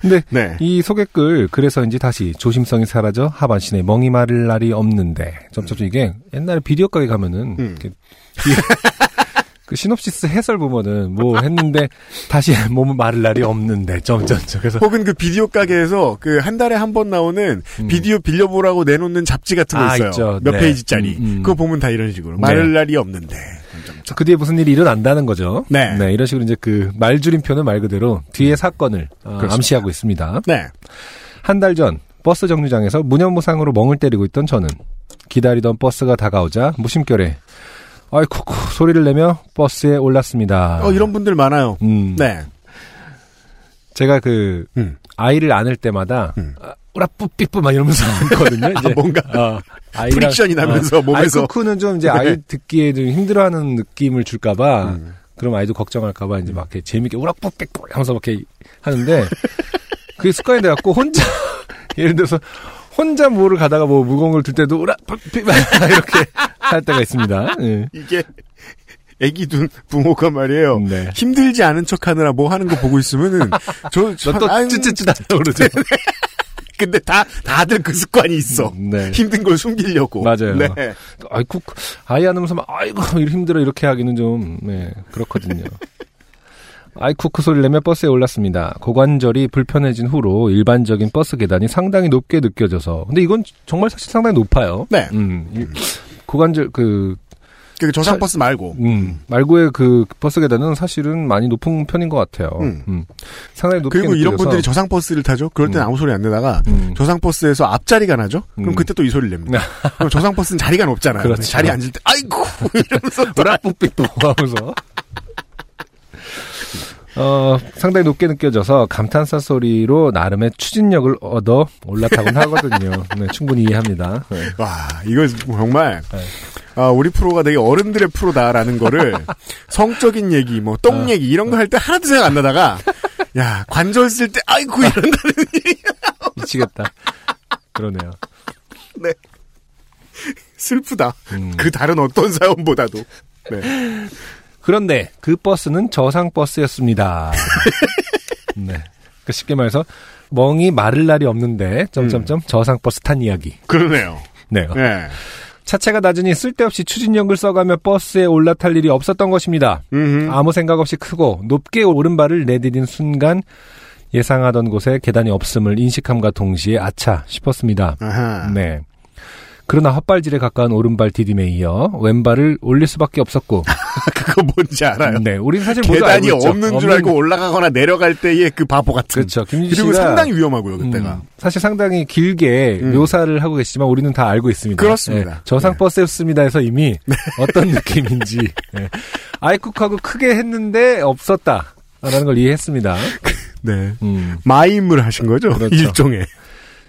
근데 네. 이 소개글 그래서인지 다시 조심성이 사라져 하반신에 멍이 마를 날이 없는데 점점 이게 옛날에 비디오 가게 가면은 음. 그 시놉시스 해설 보면은 뭐 했는데 다시 몸은 마를 날이 없는데 점점점 그래서 혹은 그 비디오 가게에서 그 한 달에 한 번 나오는 음. 비디오 빌려보라고 내놓는 잡지 같은 거 아, 있어요. 있죠. 몇 네. 페이지짜리. 음, 음. 그거 보면 다 이런 식으로. 네. 말할 날이 없는데. 그 뒤에 무슨 일이 일어난다는 거죠. 네. 이런 식으로 이제 그 말줄임표는 말 그대로 뒤에 사건을 어. 암시하고 있습니다. 네. 한 달 전 버스 정류장에서 무념무상으로 멍을 때리고 있던 저는 기다리던 버스가 다가오자 무심결에 아이쿠쿠 소리를 내며 버스에 올랐습니다. 어, 이런 분들 많아요. 음, 네. 제가 그 음. 아이를 안을 때마다 음. 아, 우라 뿌삐뿌 막 이러면서 안거든요. 이제 뭔가 어, 아이랑- friction이 나면서 어, 몸에서. 아이쿠쿠는 좀 이제 아이 네. 듣기에 좀 힘들어하는 느낌을 줄까봐 음. 그럼 아이도 걱정할까봐 이제 막 이렇게 재밌게 우락 뿌삐뿌 하면서 막 이렇게 하는데 그게 습관이 돼갖고 혼자 예를 들어서 혼자 뭐를 가다가 뭐 무거운 걸 들 때도 우락뿌삐 이렇게 할 때가 있습니다. 예. 이게 애기 둔 부모가 말이에요. 네. 힘들지 않은 척 하느라 뭐 하는 거 보고 있으면은 저, 저 너또 아유, 찌찌찌 하려고 그러죠. 근데 다 다들 그 습관이 있어. 네. 힘든 걸 숨기려고. 맞아요. 네. 아이쿠 아이 안으면서 막 아이고 이렇게 힘들어 이렇게 하기는 좀 네, 그렇거든요. 아이쿠크 소리를 내며 버스에 올랐습니다. 고관절이 불편해진 후로 일반적인 버스 계단이 상당히 높게 느껴져서 근데 이건 정말 사실 상당히 높아요. 네. 음, 이 고관절 그그 저상 버스 말고. 음, 말고의 그 버스 계단은 사실은 많이 높은 편인 것 같아요. 음. 음. 상당히 높게 그리고 이런 분들이 저상 버스를 타죠. 그럴 땐 음. 아무 소리 안 내다가 음. 저상 버스에서 앞자리가 나죠. 그럼 음. 그때 또 이 소리를 냅니다. 그럼 저상 버스는 자리가 높잖아요. 그렇죠. 자리 앉을 때 아이고 이러면서 또 뿌락뿌삐뿌 하면서. 어, 상당히 높게 느껴져서 감탄사 소리로 나름의 추진력을 얻어 올라타곤 하거든요. 네, 충분히 이해합니다. 네. 와 이거 정말 네. 아, 우리 프로가 되게 어른들의 프로다라는 거를 성적인 얘기, 뭐똥 어. 얘기 이런 거 할 때 하나도 생각 안 나다가 야 관절 쓸 때 아이고 이런다는 미치겠다. 그러네요. 슬프다. 음. 그 다른 어떤 사연보다도. 네. 그런데 그 버스는 저상 버스였습니다. 네. 그 쉽게 말해서 멍이 마를 날이 없는데 점점점 저상 버스 탄 이야기. 그러네요. 네. 네. 차체가 낮으니 쓸데없이 추진력을 써가며 버스에 올라탈 일이 없었던 것입니다. 음흠. 아무 생각 없이 크고 높게 오른발을 내디딘 순간 예상하던 곳에 계단이 없음을 인식함과 동시에 아차 싶었습니다. 아하. 네. 그러나 헛발질에 가까운 오른발 디딤에 이어 왼발을 올릴 수밖에 없었고 그거 뭔지 알아요. 네, 우리 사실 계단이 알고 있죠. 없는 줄 알고 올라가거나 내려갈 때의 그 바보 같은. 그렇죠. 그리고 씨가 상당히 위험하고요, 그때가. 음, 사실 상당히 길게 음. 묘사를 하고 계시지만 우리는 다 알고 있습니다. 그렇습니다. 네, 저상 네. 버스였습니다 해서 이미 어떤 느낌인지 네. 아이쿡하고 크게 했는데 없었다. 라는 걸 이해했습니다. 네. 음, 마임을 하신 거죠? 그렇죠. 일종의.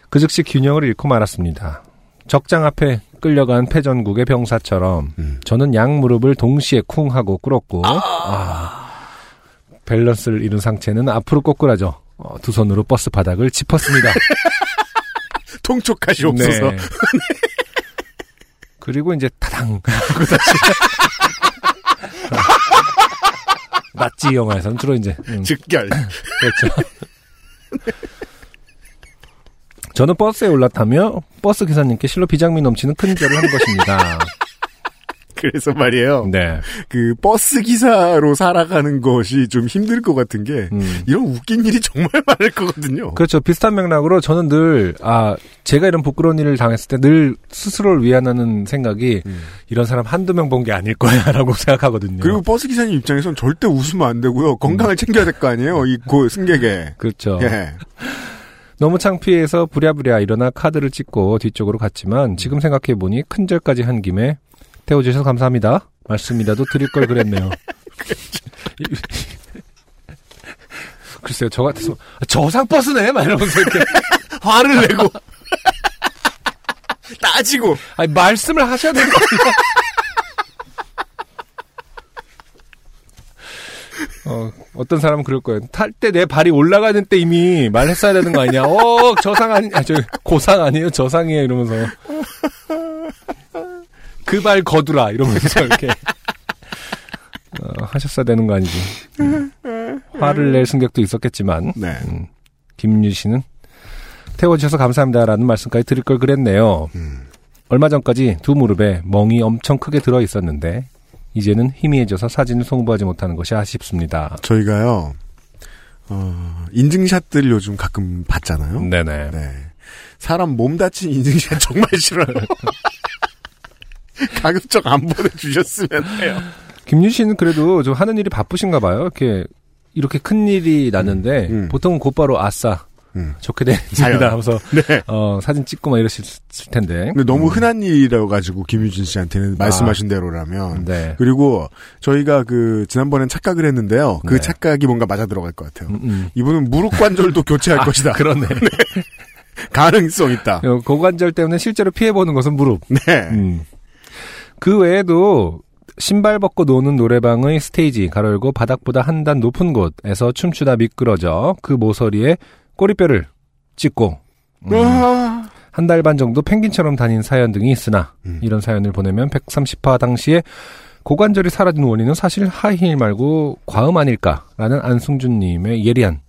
그 즉시 균형을 잃고 말았습니다. 적장 앞에 끌려간 패전국의 병사처럼 음. 저는 양 무릎을 동시에 쿵 하고 꿇었고 아, 밸런스를 잃은 상체는 앞으로 꼬꾸라져 어, 두 손으로 버스 바닥을 짚었습니다. 통촉하시옵소서. 네. 그리고 이제 타당 하고 다시 낫지 영화에서는 주로 이제 음, 즉결. 그렇죠. 저는 버스에 올라타며 버스 기사님께 실로 비장미 넘치는 큰 절을 한 것입니다. 그래서 말이에요. 네. 그 버스 기사로 살아가는 것이 좀 힘들 것 같은 게 음. 이런 웃긴 일이 정말 많을 거거든요. 그렇죠. 비슷한 맥락으로 저는 늘, 아, 제가 이런 부끄러운 일을 당했을 때 늘 스스로를 위안하는 생각이 음. 이런 사람 한두 명 본 게 아닐 거야 라고 생각하거든요. 그리고 버스 기사님 입장에선 절대 웃으면 안 되고요. 건강을 챙겨야 될 거 아니에요. 이고 승객에. 그렇죠. 예. 너무 창피해서 부랴부랴 일어나 카드를 찍고 뒤쪽으로 갔지만 지금 생각해보니 큰절까지 한 김에 태워주셔서 감사합니다. 말씀이라도 드릴 걸 그랬네요. 글쎄요, 저 같아서 아, 저상 버스네? 막 이러면서 이렇게 화를 내고 따지고 아니, 말씀을 하셔야 되는 거 아니야? 어, 어떤 사람은 그럴 거예요. 탈 때 내 발이 올라가는 때 이미 말했어야 되는 거 아니야? 어, 저상 아니, 아, 저, 고상 아니에요? 저상이에요? 이러면서. 그 발 거두라. 이러면서 이렇게. 어, 하셨어야 되는 거 아니지. 음. 화를 낼 승객도 있었겠지만. 네. 음, 김유 씨는 태워주셔서 감사합니다라는 말씀까지 드릴 걸 그랬네요. 음. 얼마 전까지 두 무릎에 멍이 엄청 크게 들어 있었는데 이제는 희미해져서 사진을 송부하지 못하는 것이 아쉽습니다. 저희가요. 어, 인증샷들 요즘 가끔 봤잖아요. 네네. 네. 사람 몸 다친 인증샷 정말 싫어요. 가급적 안 보내주셨으면 해요. 김유 씨는 그래도 좀 하는 일이 바쁘신가 봐요. 이렇게 이렇게 큰 일이 났는데 음, 음. 보통은 곧바로 아싸 음. 좋게 사연. 됐습니다 하면서 네. 어, 사진 찍고 막 이러실 텐데. 근데 너무 음. 흔한 일이라 가지고 김유진 씨한테는 말씀하신 대로라면 네. 그리고 저희가 그 지난번엔 착각을 했는데요. 그 네. 착각이 뭔가 맞아 들어갈 것 같아요. 음, 음. 이분은 무릎 관절도 교체할 아, 것이다. 그러네. 가능성 있다. 어, 고관절 때문에 실제로 피해 보는 것은 무릎. 네. 음. 그 외에도 신발 벗고 노는 노래방의 스테이지 가로 열고 바닥보다 한 단 높은 곳에서 춤추다 미끄러져 그 모서리에 꼬리뼈를 찍고 음, 아, 한달 반 정도 펭귄처럼 다닌 사연 등이 있으나 음. 이런 사연을 보내면 130화 당시에 고관절이 사라진 원인은 사실 하이힐 말고 과음 아닐까라는 안승준님의 예리한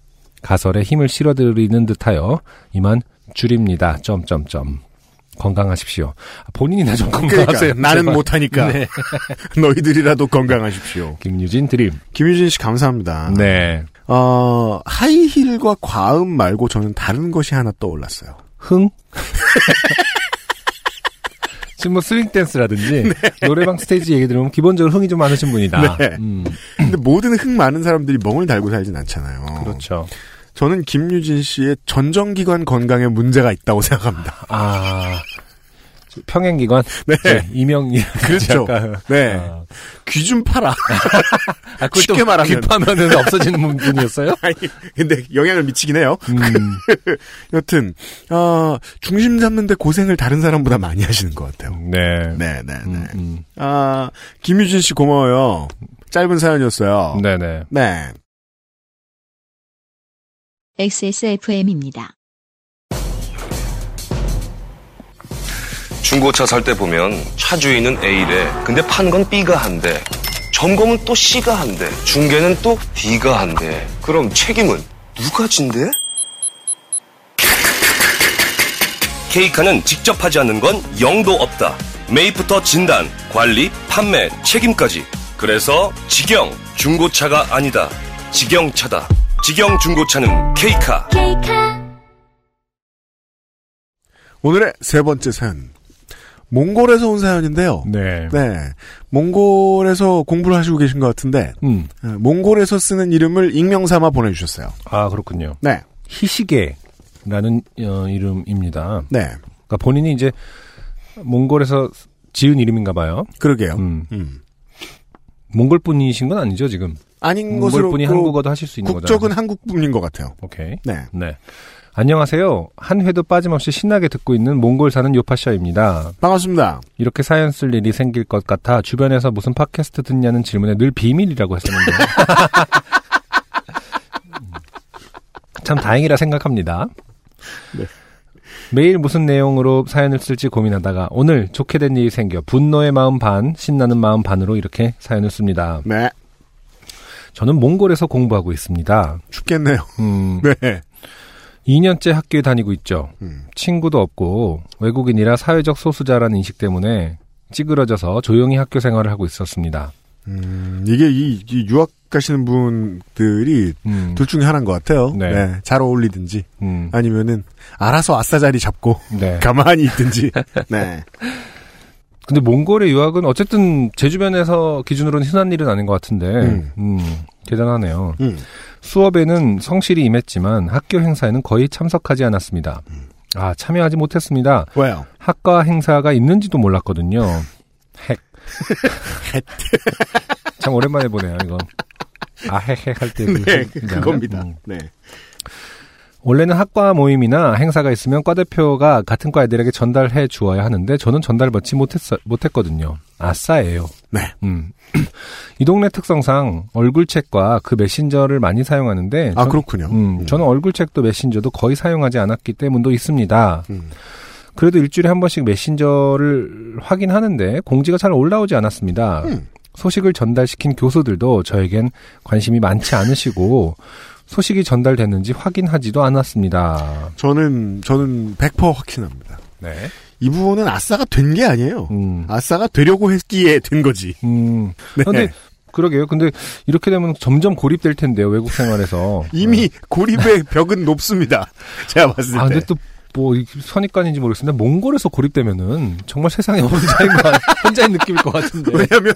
가설에 힘을 실어드리는 듯하여 이만 줄입니다. 점점점 건강하십시오. 본인이나 좀 그러니까 건강하세요. 나는 제발. 못하니까 네. 너희들이라도 건강하십시오. 김유진 드림. 김유진 씨 감사합니다. 네. 어, 하이힐과 과음 말고 저는 다른 것이 하나 떠올랐어요. 흥? 지금 뭐 스윙 댄스라든지 노래방 스테이지 얘기 들으면 기본적으로 흥이 좀 많으신 분이다. 네. 음, 근데 모든 흥 많은 사람들이 멍을 달고 살진 않잖아요. 그렇죠. 저는 김유진 씨의 전정기관 건강에 문제가 있다고 생각합니다. 아 평행기관. 네. 이명이 그렇죠. 약간, 네. 아, 귀좀 팔아. 아, 쉽게 또 말하면. 귀 파면은 없어지는 분- 분이었어요? 아니, 근데 영향을 미치긴 해요. 음, 여튼, 어, 중심 잡는데 고생을 다른 사람보다 많이 하시는 것 같아요. 네. 네, 네, 네. 음, 음. 아, 김유진 씨 고마워요. 짧은 사연이었어요. 네네. 네. XSFM입니다. 중고차 살 때 보면 차 주인은 A래. 근데 판 건 B가 한대. 점검은 또 C가 한대. 중개는 또 D가 한대. 그럼 책임은 누가 진대? 케이카는 직접 하지 않는 건 0도 없다. 매입부터 진단, 관리, 판매, 책임까지. 그래서 직영 중고차가 아니다. 직영차다. 직영 중고차는. 케이카 오늘의 세 번째 사연. 몽골에서 온 사연인데요. 네. 네. 몽골에서 공부를 하시고 계신 것 같은데, 음. 어, 몽골에서 쓰는 이름을 익명 삼아 보내주셨어요. 아, 그렇군요. 네. 희시계라는 어, 이름입니다. 네. 그러니까 본인이 이제 몽골에서 지은 이름인가 봐요. 그러게요. 음. 음. 몽골 분이신 건 아니죠, 지금? 아닌 몽골 것으로 분이 그 한국어도 하실 수 있는 국적은 거죠. 한국 분인 것 같아요. 오케이. 네. 네. 안녕하세요. 한 회도 빠짐없이 신나게 듣고 있는 몽골 사는 요파샤입니다. 반갑습니다. 이렇게 사연 쓸 일이 생길 것 같아 주변에서 무슨 팟캐스트 듣냐는 질문에 늘 비밀이라고 했었는데. 참 다행이라 생각합니다. 네. 매일 무슨 내용으로 사연을 쓸지 고민하다가 오늘 좋게 된 일이 생겨 분노의 마음 반, 신나는 마음 반으로 이렇게 사연을 씁니다. 네. 저는 몽골에서 공부하고 있습니다. 춥겠네요. 음, 네. 2년째 학교에 다니고 있죠. 음. 친구도 없고 외국인이라 사회적 소수자라는 인식 때문에 찌그러져서 조용히 학교 생활을 하고 있었습니다. 음, 이게 이, 이 유학 가시는 분들이 음, 둘 중에 하나인 것 같아요. 네. 네. 잘 어울리든지 음, 아니면은 알아서 아싸 자리 잡고 네. 가만히 있든지. 네. 근데 몽골의 유학은 어쨌든 제 주변에서 기준으로는 흔한 일은 아닌 것 같은데, 음. 음, 대단하네요. 음. 수업에는 성실히 임했지만 학교 행사에는 거의 참석하지 않았습니다. 아, 참여하지 못했습니다. 왜요? 학과 행사가 있는지도 몰랐거든요. 핵. 참 오랜만에 보네요, 이건. 아, 핵핵 할 때. 그 네, 핵이잖아요. 그겁니다. 음. 네. 원래는 학과 모임이나 행사가 있으면 과 대표가 같은 과 애들에게 전달해 주어야 하는데 저는 전달 받지 못했, 못했거든요. 아싸예요. 네. 음. 이 동네 특성상 얼굴책과 그 메신저를 많이 사용하는데 아, 전- 그렇군요. 음, 음. 저는 얼굴책도 메신저도 거의 사용하지 않았기 때문도 있습니다. 음. 그래도 일주일에 한 번씩 메신저를 확인하는데 공지가 잘 올라오지 않았습니다. 음. 소식을 전달시킨 교수들도 저에겐 관심이 많지 않으시고 소식이 전달됐는지 확인하지도 않았습니다. 저는, 저는 100% 확신합니다. 네. 이 부분은 아싸가 된 게 아니에요. 음. 아싸가 되려고 했기에 된 거지. 음. 네. 근데 그러게요. 근데 이렇게 되면 점점 고립될 텐데요. 외국 생활에서. 이미 고립의 벽은 높습니다. 제가 봤을 아, 때. 근데 또, 뭐, 이 선입관인지 모르겠는데, 몽골에서 고립되면은, 정말 세상에 혼자인 거, 혼자인 느낌일 것 같은데. 왜냐면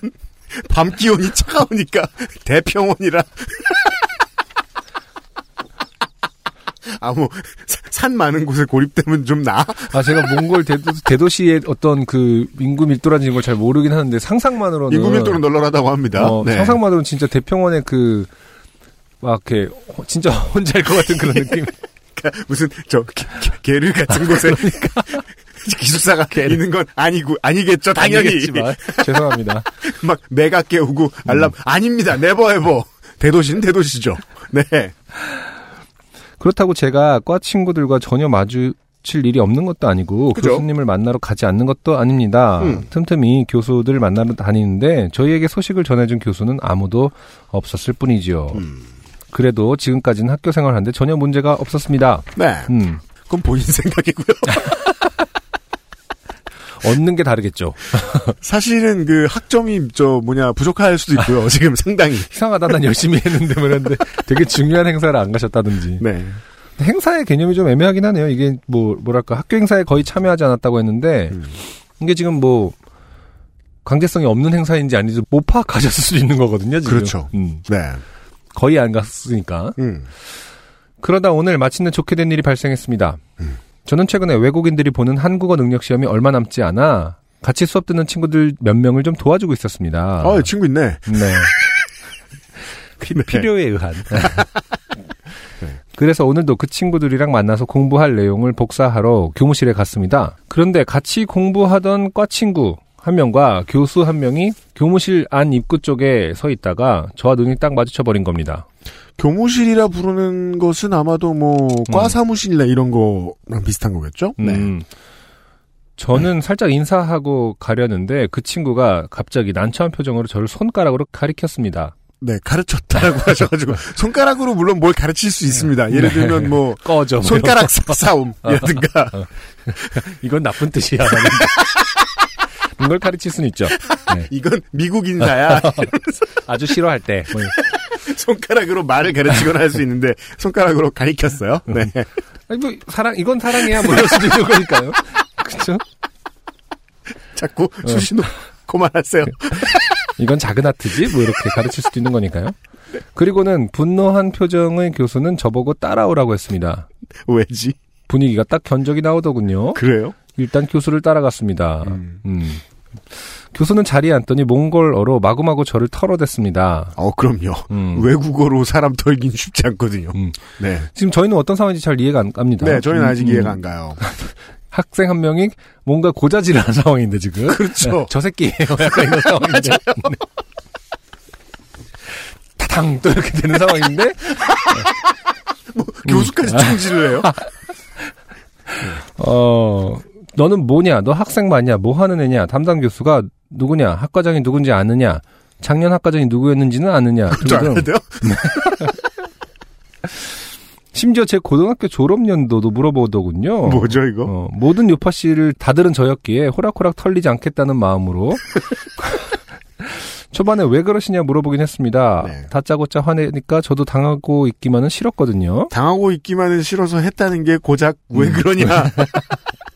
밤 기온이 차가우니까 대평원이라 아뭐 산 많은 곳에 고립되면 좀 나. 아, 제가 몽골 대도, 대도 시의 어떤 그, 인구 밀도라는 걸 잘 모르긴 하는데, 상상만으로는. 인구 밀도는 널널하다고 합니다. 어, 네. 상상만으로는 진짜 대평원의 그, 막, 이렇게, 호- 진짜 혼자일 것 같은 그런 느낌. 무슨 저 개, 개- 게르 같은 곳에 기숙사가 있는 건 아니고 아니겠죠 당연히 아니겠지만. 죄송합니다. 막 매가 깨우고 알람 아닙니다 네버 에버 대도시는 대도시죠. 네. 그렇다고 제가 과 친구들과 전혀 마주 칠 일이 없는 것도 아니고 그죠? 교수님을 만나러 가지 않는 것도 아닙니다. 음. 틈틈이 교수들 만나러 다니는데 저희에게 소식을 전해준 교수는 아무도 없었을 뿐이지요. 음. 그래도 지금까지는 학교 생활하는데 전혀 문제가 없었습니다. 네. 음, 그건 본인 생각이고요. 얻는 게 다르겠죠. 사실은 그 학점이 저 뭐냐 부족할 수도 있고요. 지금 상당히. 이상하다 난 열심히 했는데 그런데 되게 중요한 행사를 안 가셨다든지. 네. 행사의 개념이 좀 애매하긴 하네요. 이게 뭐 뭐랄까 학교 행사에 거의 참여하지 않았다고 했는데 음. 이게 지금 뭐 강제성이 없는 행사인지 아닌지 못 파악하셨을 수도 있는 거거든요. 지금. 그렇죠. 음, 네. 거의 안 갔으니까. 음. 그러다 오늘 마침내 좋게 된 일이 발생했습니다. 음. 저는 최근에 외국인들이 보는 한국어 능력 시험이 얼마 남지 않아 같이 수업 듣는 친구들 몇 명을 좀 도와주고 있었습니다. 어, 친구 있네. 네. 피- 네. 필요에 의한. 그래서 오늘도 그 친구들이랑 만나서 공부할 내용을 복사하러 교무실에 갔습니다. 그런데 같이 공부하던 과 친구 한 명과 교수 한 명이 교무실 안 입구 쪽에 서 있다가 저와 눈이 딱 마주쳐 버린 겁니다. 교무실이라 부르는 것은 아마도 뭐 과 사무실이나 이런 거랑 비슷한 거겠죠? 네. 음. 저는 살짝 인사하고 가려는데 그 친구가 갑자기 난처한 표정으로 저를 손가락으로 가리켰습니다. 네, 가르쳤다라고 하셔가지고 손가락으로 물론 뭘 가르칠 수 있습니다. 예를 들면 뭐 꺼져. 뭐 손가락 싸움이라든가 이건 나쁜 뜻이야. 이걸 가르칠 수는 있죠. 네. 이건 미국 인사야. 아주 싫어할 때. 뭐, 손가락으로 말을 가르치거나 할 수 있는데 손가락으로 가리켰어요. 네. 아니, 뭐, 사랑, 이건 사랑이야. 뭐 이럴 수도 있는 거니까요. 그쵸? 자꾸 수시로 그만하세요. 이건 작은 하트지? 뭐 이렇게 가르칠 수도 있는 거니까요. 그리고는 분노한 표정의 교수는 저보고 따라오라고 했습니다. 왜지? 분위기가 딱 견적이 나오더군요. 그래요? 일단 교수를 따라갔습니다. 음. 교수는 자리에 앉더니 몽골어로 마구마구 저를 털어댔습니다. 어, 그럼요. 음. 외국어로 사람 털긴 쉽지 않거든요. 네. 지금 저희는 어떤 상황인지 잘 이해가 안 갑니다. 네, 저희는 아직 음, 이해가 안 가요. 학생 한 명이 뭔가 고자질하는 상황인데 지금. 그렇죠. 네, 저 새끼예요. 약간 이런 상황인데. 네. 타당 또 이렇게 되는 상황인데 교수까지 충질을 해요? 어 너는 뭐냐? 너 학생 맞냐? 뭐 하는 애냐? 담당 교수가 누구냐? 학과장이 누군지 아느냐? 작년 학과장이 누구였는지는 아느냐? 또 알아야 돼요? 심지어 제 고등학교 졸업 연도도 물어보더군요. 뭐죠, 이거? 어, 모든 요파 씨를 다들은 저였기에 호락호락 털리지 않겠다는 마음으로 초반에 왜 그러시냐 물어보긴 했습니다. 네. 다짜고짜 화내니까 저도 당하고 있기만은 싫었거든요. 당하고 있기만은 싫어서 했다는 게 고작 왜 음. 그러냐?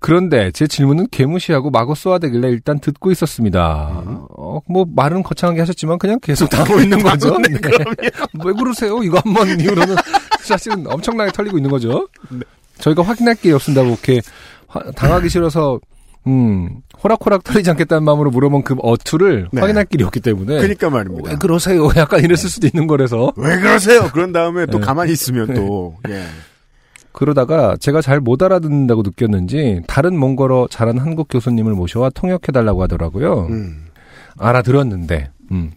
그런데 제 질문은 개무시하고 마구 쏘아대길래 일단 듣고 있었습니다. 어, 뭐 말은 거창하게 하셨지만 그냥 계속 당하고 있는 거죠. 네. 왜 그러세요? 이거 한 번 이후로는 사실은 엄청나게 털리고 있는 거죠. 저희가 확인할 게 없습니다. 뭐 이렇게 화- 당하기 싫어서 음 호락호락 털리지 않겠다는 마음으로 물어본 그 어투를 네. 확인할 길이 없기 때문에 그러니까 말입니다. 왜 그러세요? 약간 이랬을 수도 있는 거라서 왜 그러세요? 그런 다음에 또 네. 가만히 있으면 또, 예. 그러다가 제가 잘 못 알아듣는다고 느꼈는지 다른 몽골어 잘하는 한국 교수님을 모셔와 통역해달라고 하더라고요. 음. 알아들었는데, 음.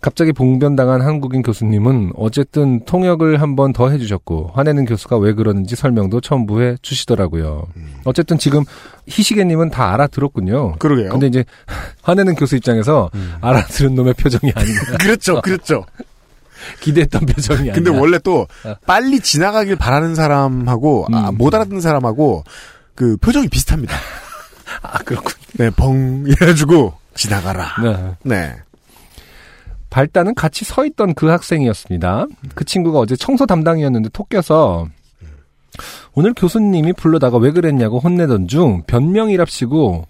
갑자기 봉변당한 한국인 교수님은 어쨌든 통역을 한 번 더 해주셨고 화내는 교수가 왜 그러는지 설명도 첨부 해 주시더라고요. 어쨌든 지금 희시계님은 다 알아들었군요. 음. 그러게요. 음. 근데 이제 화내는 교수 입장에서 알아들은 놈의 표정이 아니냐. 그렇죠, 그렇죠. 기대했던 표정이 아니야. 근데 원래 또 어. 빨리 지나가길 바라는 사람하고 아, 음. 못 알아듣는 사람하고 그 표정이 비슷합니다. 아 그렇군. 네, 벙 이래가지고 지나가라. 네. 네. 발단은 같이 서 있던 그 학생이었습니다. 그 친구가 어제 청소 담당이었는데 토껴서 오늘 교수님이 불러다가 왜 그랬냐고 혼내던 중 변명이랍시고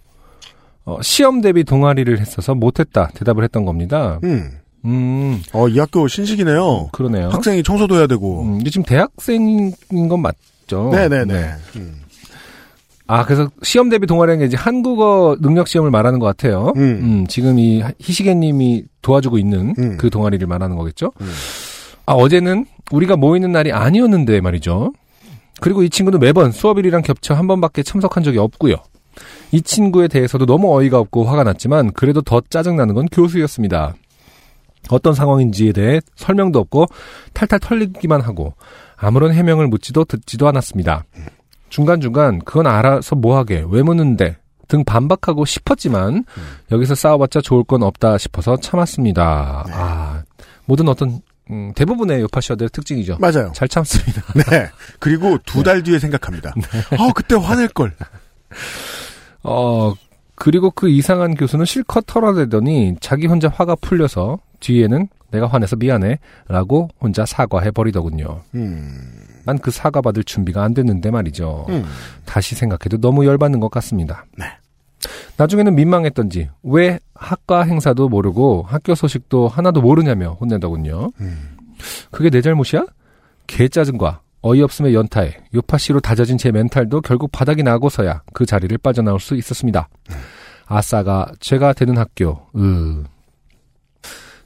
어, 시험 대비 동아리를 했어서 못했다 대답을 했던 겁니다. 음. 음, 어, 이 학교 신식이네요. 그러네요. 학생이 청소도 해야 되고. 음, 이게 지금 대학생인 건 맞죠? 네네네. 네. 음. 아, 그래서 시험 대비 동아리는 게 이제 한국어 능력 시험을 말하는 것 같아요. 음. 음, 지금 이 희시계 님이 도와주고 있는 음. 그 동아리를 말하는 거겠죠. 음. 아, 어제는 우리가 모이는 날이 아니었는데 말이죠. 그리고 이 친구는 매번 수업일이랑 겹쳐 한 번밖에 참석한 적이 없고요. 이 친구에 대해서도 너무 어이가 없고 화가 났지만 그래도 더 짜증나는 건 교수였습니다. 어떤 상황인지에 대해 설명도 없고 탈탈 털리기만 하고 아무런 해명을 묻지도 듣지도 않았습니다. 중간중간 그건 알아서 뭐하게 왜 묻는데 등 반박하고 싶었지만 여기서 싸워봤자 좋을 건 없다 싶어서 참았습니다. 아 모든 어떤 음, 대부분의 요파시어들의 특징이죠. 맞아요. 잘 참습니다. 네. 그리고 두달 뒤에 생각합니다. 아, 그때 화낼 걸. 어, 그리고 그 이상한 교수는 실컷 털어대더니 자기 혼자 화가 풀려서 뒤에는 내가 화내서 미안해 라고 혼자 사과해 버리더군요. 음. 난그 사과 받을 준비가 안 됐는데 말이죠. 음. 다시 생각해도 너무 열받는 것 같습니다. 네. 나중에는 민망했던지 왜 학과 행사도 모르고 학교 소식도 하나도 모르냐며 혼낸더군요. 음. 그게 내 잘못이야? 개짜증과 어이없음의 연타에 요파씨로 다져진 제 멘탈도 결국 바닥이 나고서야 그 자리를 빠져나올 수 있었습니다. 아싸가 죄가 되는 학교. 으.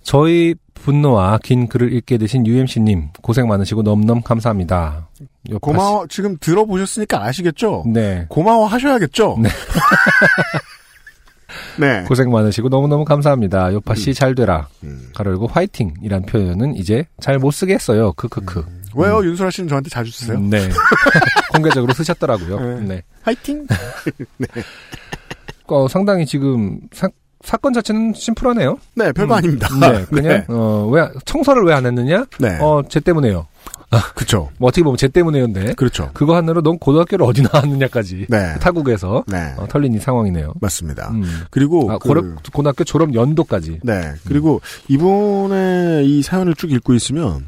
저희 분노와 긴 글을 읽게 되신 UMC님 고생 많으시고 넘넘 감사합니다. 고마워. 지금 들어보셨으니까 아시겠죠? 네. 고마워 하셔야겠죠? 네. 네. 고생 많으시고 너무너무 감사합니다. 요파 씨 잘 되라. 음. 가로 열고 화이팅이란 표현은 이제 잘 못 쓰겠어요. 크크크. 왜요? 윤소라 씨는 저한테 자주 쓰세요? 음, 네. 공개적으로 쓰셨더라고요. 네. 네. 화이팅! 어, 상당히 지금 사, 사건 자체는 심플하네요. 네, 별거 음. 아닙니다. 네, 그냥 어, 왜 청소를 왜 안 했느냐? 네. 어, 쟤 때문에요. 그쵸. 뭐 어떻게 보면 쟤 때문에요인데. 그렇죠. 그거 하나로 넌 고등학교를 어디 나왔느냐까지 네. 타국에서 네. 어, 털린 이 상황이네요. 맞습니다. 음. 그리고 아, 그- 고려- 고등학교 졸업 연도까지. 네. 그리고 이분의 이 사연을 쭉 읽고 있으면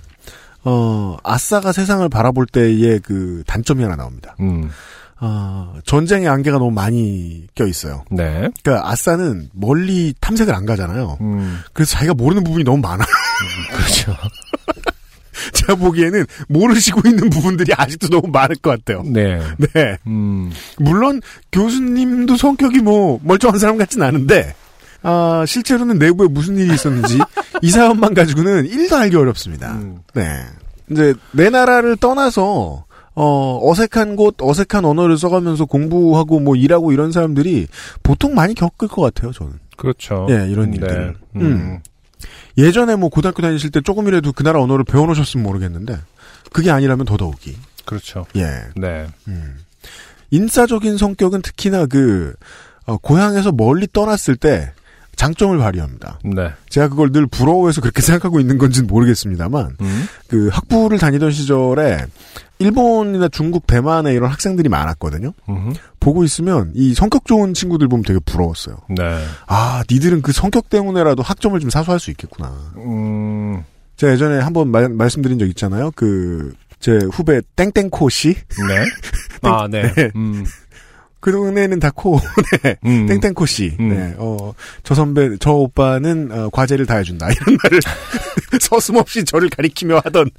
어, 아싸가 세상을 바라볼 때의 그 단점이 하나 나옵니다. 음. 아, 전쟁의 안개가 너무 많이 껴 있어요. 네. 그러니까 아싸는 멀리 탐색을 안 가잖아요. 음, 그래서 자기가 모르는 부분이 너무 많아요. 그렇죠. 제가 보기에는 모르시고 있는 부분들이 아직도 너무 많을 것 같아요. 네. 네. 음, 물론 교수님도 성격이 뭐 멀쩡한 사람 같진 않은데 아, 실제로는 내부에 무슨 일이 있었는지 이 사연만 가지고는 1도 알기 어렵습니다. 음. 네. 이제 내 나라를 떠나서 어, 어색한 곳, 어색한 언어를 써가면서 공부하고 뭐 일하고 이런 사람들이 보통 많이 겪을 것 같아요, 저는. 그렇죠. 예, 이런 네. 일들을. 음. 음. 예전에 뭐 고등학교 다니실 때 조금이라도 그 나라 언어를 배워놓으셨으면 모르겠는데 그게 아니라면 더더욱이. 그렇죠. 예. 네. 음. 인싸적인 성격은 특히나 그 어, 고향에서 멀리 떠났을 때 장점을 발휘합니다. 네. 제가 그걸 늘 부러워해서 그렇게 생각하고 있는 건지는 모르겠습니다만 음. 그 학부를 다니던 시절에 일본이나 중국, 대만에 이런 학생들이 많았거든요. 음. 보고 있으면 이 성격 좋은 친구들 보면 되게 부러웠어요. 네. 아, 니들은 그 성격 때문에라도 학점을 좀 사수할 수 있겠구나. 음, 제가 예전에 한번 말, 말씀드린 적 있잖아요. 그, 제 후배 땡땡코 씨. 네. 아, 네. 네. 음, 그 동네는 다 코. 네. 음. 땡땡코 씨. 음. 네. 어, 저 선배, 저 오빠는 어, 과제를 다 해준다. 이런 말을 서슴없이 저를 가리키며 하던.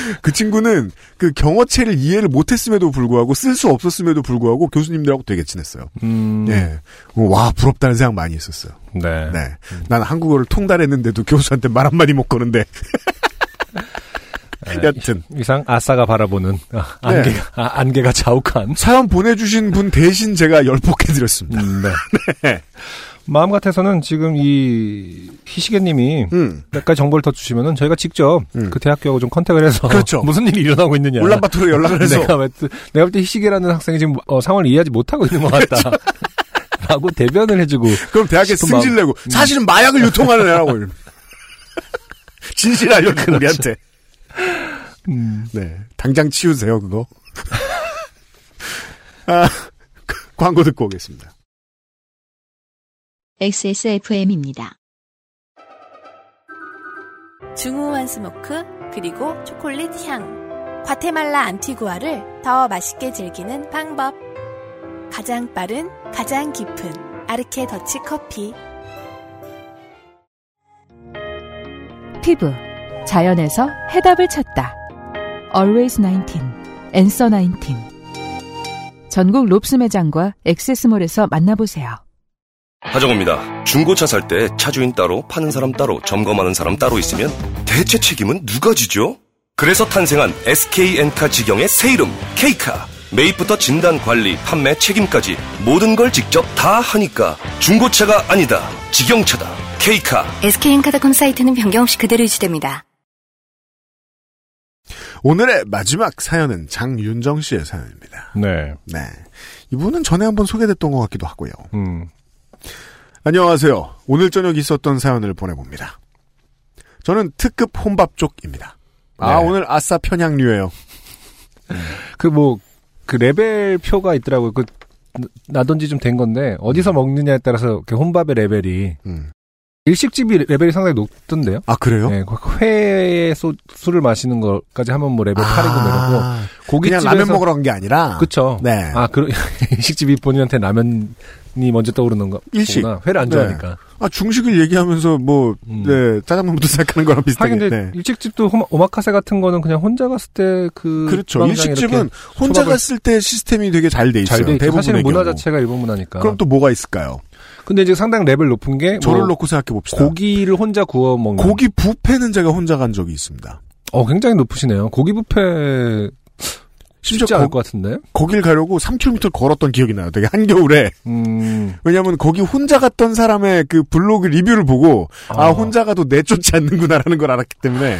그 친구는 그 경어체를 이해를 못했음에도 불구하고 쓸 수 없었음에도 불구하고 교수님들하고 되게 친했어요. 음. 예. 어, 와, 부럽다는 생각 많이 했었어요. 네. 네. 난 한국어를 통달했는데도 교수한테 말 한마디 못 거는데. 네. 여튼. 이상 아싸가 바라보는 아, 안개가 아, 안개가 자욱한 사연 보내주신 분 대신 제가 열폭해드렸습니다. 음, 네. 네. 마음 같아서는 지금 이 희시계님이 음. 몇 가지 정보를 더 주시면은 저희가 직접 음. 그 대학교하고 좀 컨택을 해서 그렇죠. 무슨 일이 일어나고 있느냐 울란바토르 연락을 해서. 내가 왜 또- 내가 볼 때 희시계라는 학생이 지금 어, 상황을 이해하지 못하고 있는 것 같다. 라고 대변을 해주고 그럼 대학에 승질. 내고 사실은 마약을 유통하는 애라고. 진실 알려주고 우리한테. 음, 네. 당장 치우세요 그거. 아, 광고 듣고 오겠습니다. XSFM입니다. 중후한 smoke 그리고 초콜릿 향 과테말라 안티구아를 더 맛있게 즐기는 방법 가장 빠른 가장 깊은 아르케 더치 커피 피부 자연에서 해답을 찾다. Always 19, Answer 19. 전국 롭스 매장과 액세스몰에서 만나보세요. 하정우입니다. 중고차 살 때 차주인 따로, 파는 사람 따로, 점검하는 사람 따로 있으면 대체 책임은 누가 지죠? 그래서 탄생한 SK엔카 직영의 새 이름 K카. 매입부터 진단, 관리, 판매, 책임까지 모든 걸 직접 다 하니까 중고차가 아니다. 직영차다. K카. SK엔카닷컴 사이트는 변경 없이 그대로 유지됩니다. 오늘의 마지막 사연은 장윤정 씨의 사연입니다. 네. 네. 이분은 전에 한번 소개됐던 것 같기도 하고요. 음, 안녕하세요. 오늘 저녁 있었던 사연을 보내봅니다. 저는 특급 혼밥 쪽입니다. 아, 네. 오늘 아싸 편향류예요. 그 뭐 그 레벨 표가 있더라고요. 그 나던지 좀 된 건데 어디서 먹느냐에 따라서 그 혼밥의 레벨이 음. 일식집이 레벨이 상당히 높던데요. 아, 그래요? 네, 그 회에 소, 술을 마시는 것까지 하면 뭐 레벨 8이고 내려고 아, 고깃집에서 그냥 라면 먹으러 간 게 아니라. 그쵸. 네. 아, 그 일식집이 본인한테 라면 이 먼저 떠오르는 거. 일식. 거구나. 회를 안 네. 좋아하니까. 아, 중식을 얘기하면서 뭐, 음. 네, 짜장면부터 생각하는 거랑 비슷하게. 하긴 근데 네. 일식집도 호마- 오마카세 같은 거는 그냥 혼자 갔을 때 그 그렇죠. 일식집은 혼자 갔을 때 시스템이 되게 잘 돼 있어요. 잘 돼 있죠. 대부분의 사실은 문화. 자체가 일본 문화니까. 그럼 또 뭐가 있을까요? 근데 이제 상당히 레벨 높은 게 저를 뭐 놓고 생각해 봅시다. 고기를 혼자 구워 먹는. 고기 뷔페는 제가 혼자 간 적이 있습니다. 어 굉장히 높으시네요. 고기 뷔페 심지어 쉽지 않을 거, 것 같은데. 거길 가려고 3km 걸었던 기억이 나요. 되게 한겨울에. 음. 왜냐하면 거기 혼자 갔던 사람의 그 블로그 리뷰를 보고 아, 아. 혼자 가도 내쫓지 않는구나라는 걸 알았기 때문에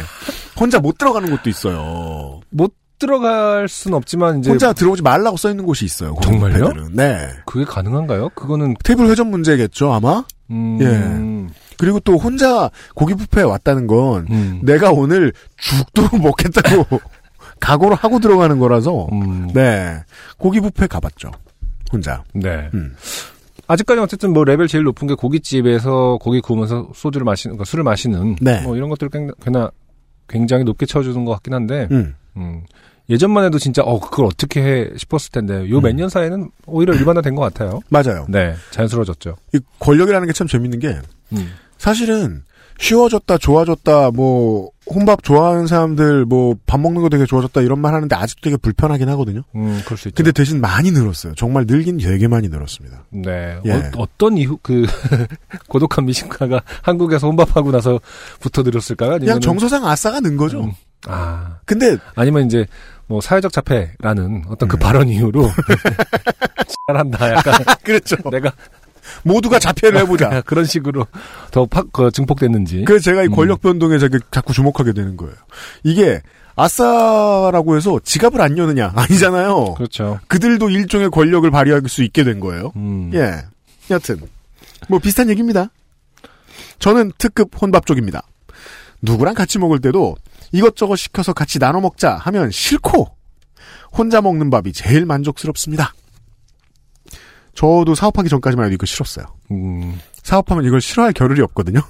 혼자 못 들어가는 곳도 있어요. 못 들어갈 순 없지만 이제 혼자 들어오지 말라고 써 있는 곳이 있어요. 정말요? 뷔페들은. 네. 그게 가능한가요? 그거는 테이블 회전 문제겠죠 아마. 음. 그리고 또 혼자 고기 뷔페에 왔다는 건 음. 내가 오늘 죽도 먹겠다고 각오를 하고 들어가는 거라서 음. 네 고기 뷔페 가봤죠 혼자. 네. 음. 아직까지 어쨌든 뭐 레벨 제일 높은 게 고깃집에서 고기 구우면서 소주를 마시는, 그러니까 술을 마시는 네. 뭐 이런 것들을 굉장히, 굉장히 높게 채워주는 것 같긴 한데, 음. 음. 예전만 해도 진짜 어 그걸 어떻게 해 싶었을 텐데 요 몇년 사이에는 오히려 일반화된 것 같아요. 맞아요. 네, 자연스러워졌죠. 이 권력이라는 게 참 재밌는 게 음. 사실은 쉬워졌다, 좋아졌다, 뭐 혼밥 좋아하는 사람들 뭐 밥 먹는 거 되게 좋아졌다 이런 말 하는데 아직도 되게 불편하긴 하거든요. 음, 그럴 수 있죠. 근데 대신 많이 늘었어요. 정말 늘긴 되게 많이 늘었습니다. 네. 예. 어, 떤 이후 그 고독한 미식가가 한국에서 혼밥하고 나서부터 늘었을까요? 그냥 아니면은- 정서상 아싸가 는 거죠. 음, 아. 근데 아니면 이제 뭐 사회적 자폐라는 어떤 음. 그 발언 이후로 잘한다 약간 그렇죠. 내가 모두가 자폐를 해보자. 그런 식으로 더 팍, 그 증폭됐는지. 그래서 제가 이 음. 권력 변동에 자꾸, 자꾸 주목하게 되는 거예요. 이게 아싸라고 해서 지갑을 안 여느냐 아니잖아요. 그렇죠. 그들도 일종의 권력을 발휘할 수 있게 된 거예요. 음. 예. 여튼 뭐 비슷한 얘기입니다. 저는 특급 혼밥 쪽입니다. 누구랑 같이 먹을 때도 이것저것 시켜서 같이 나눠 먹자 하면 싫고 혼자 먹는 밥이 제일 만족스럽습니다. 저도 사업하기 전까지만 해도 이거 싫었어요. 음. 사업하면 이걸 싫어할 겨를이 없거든요.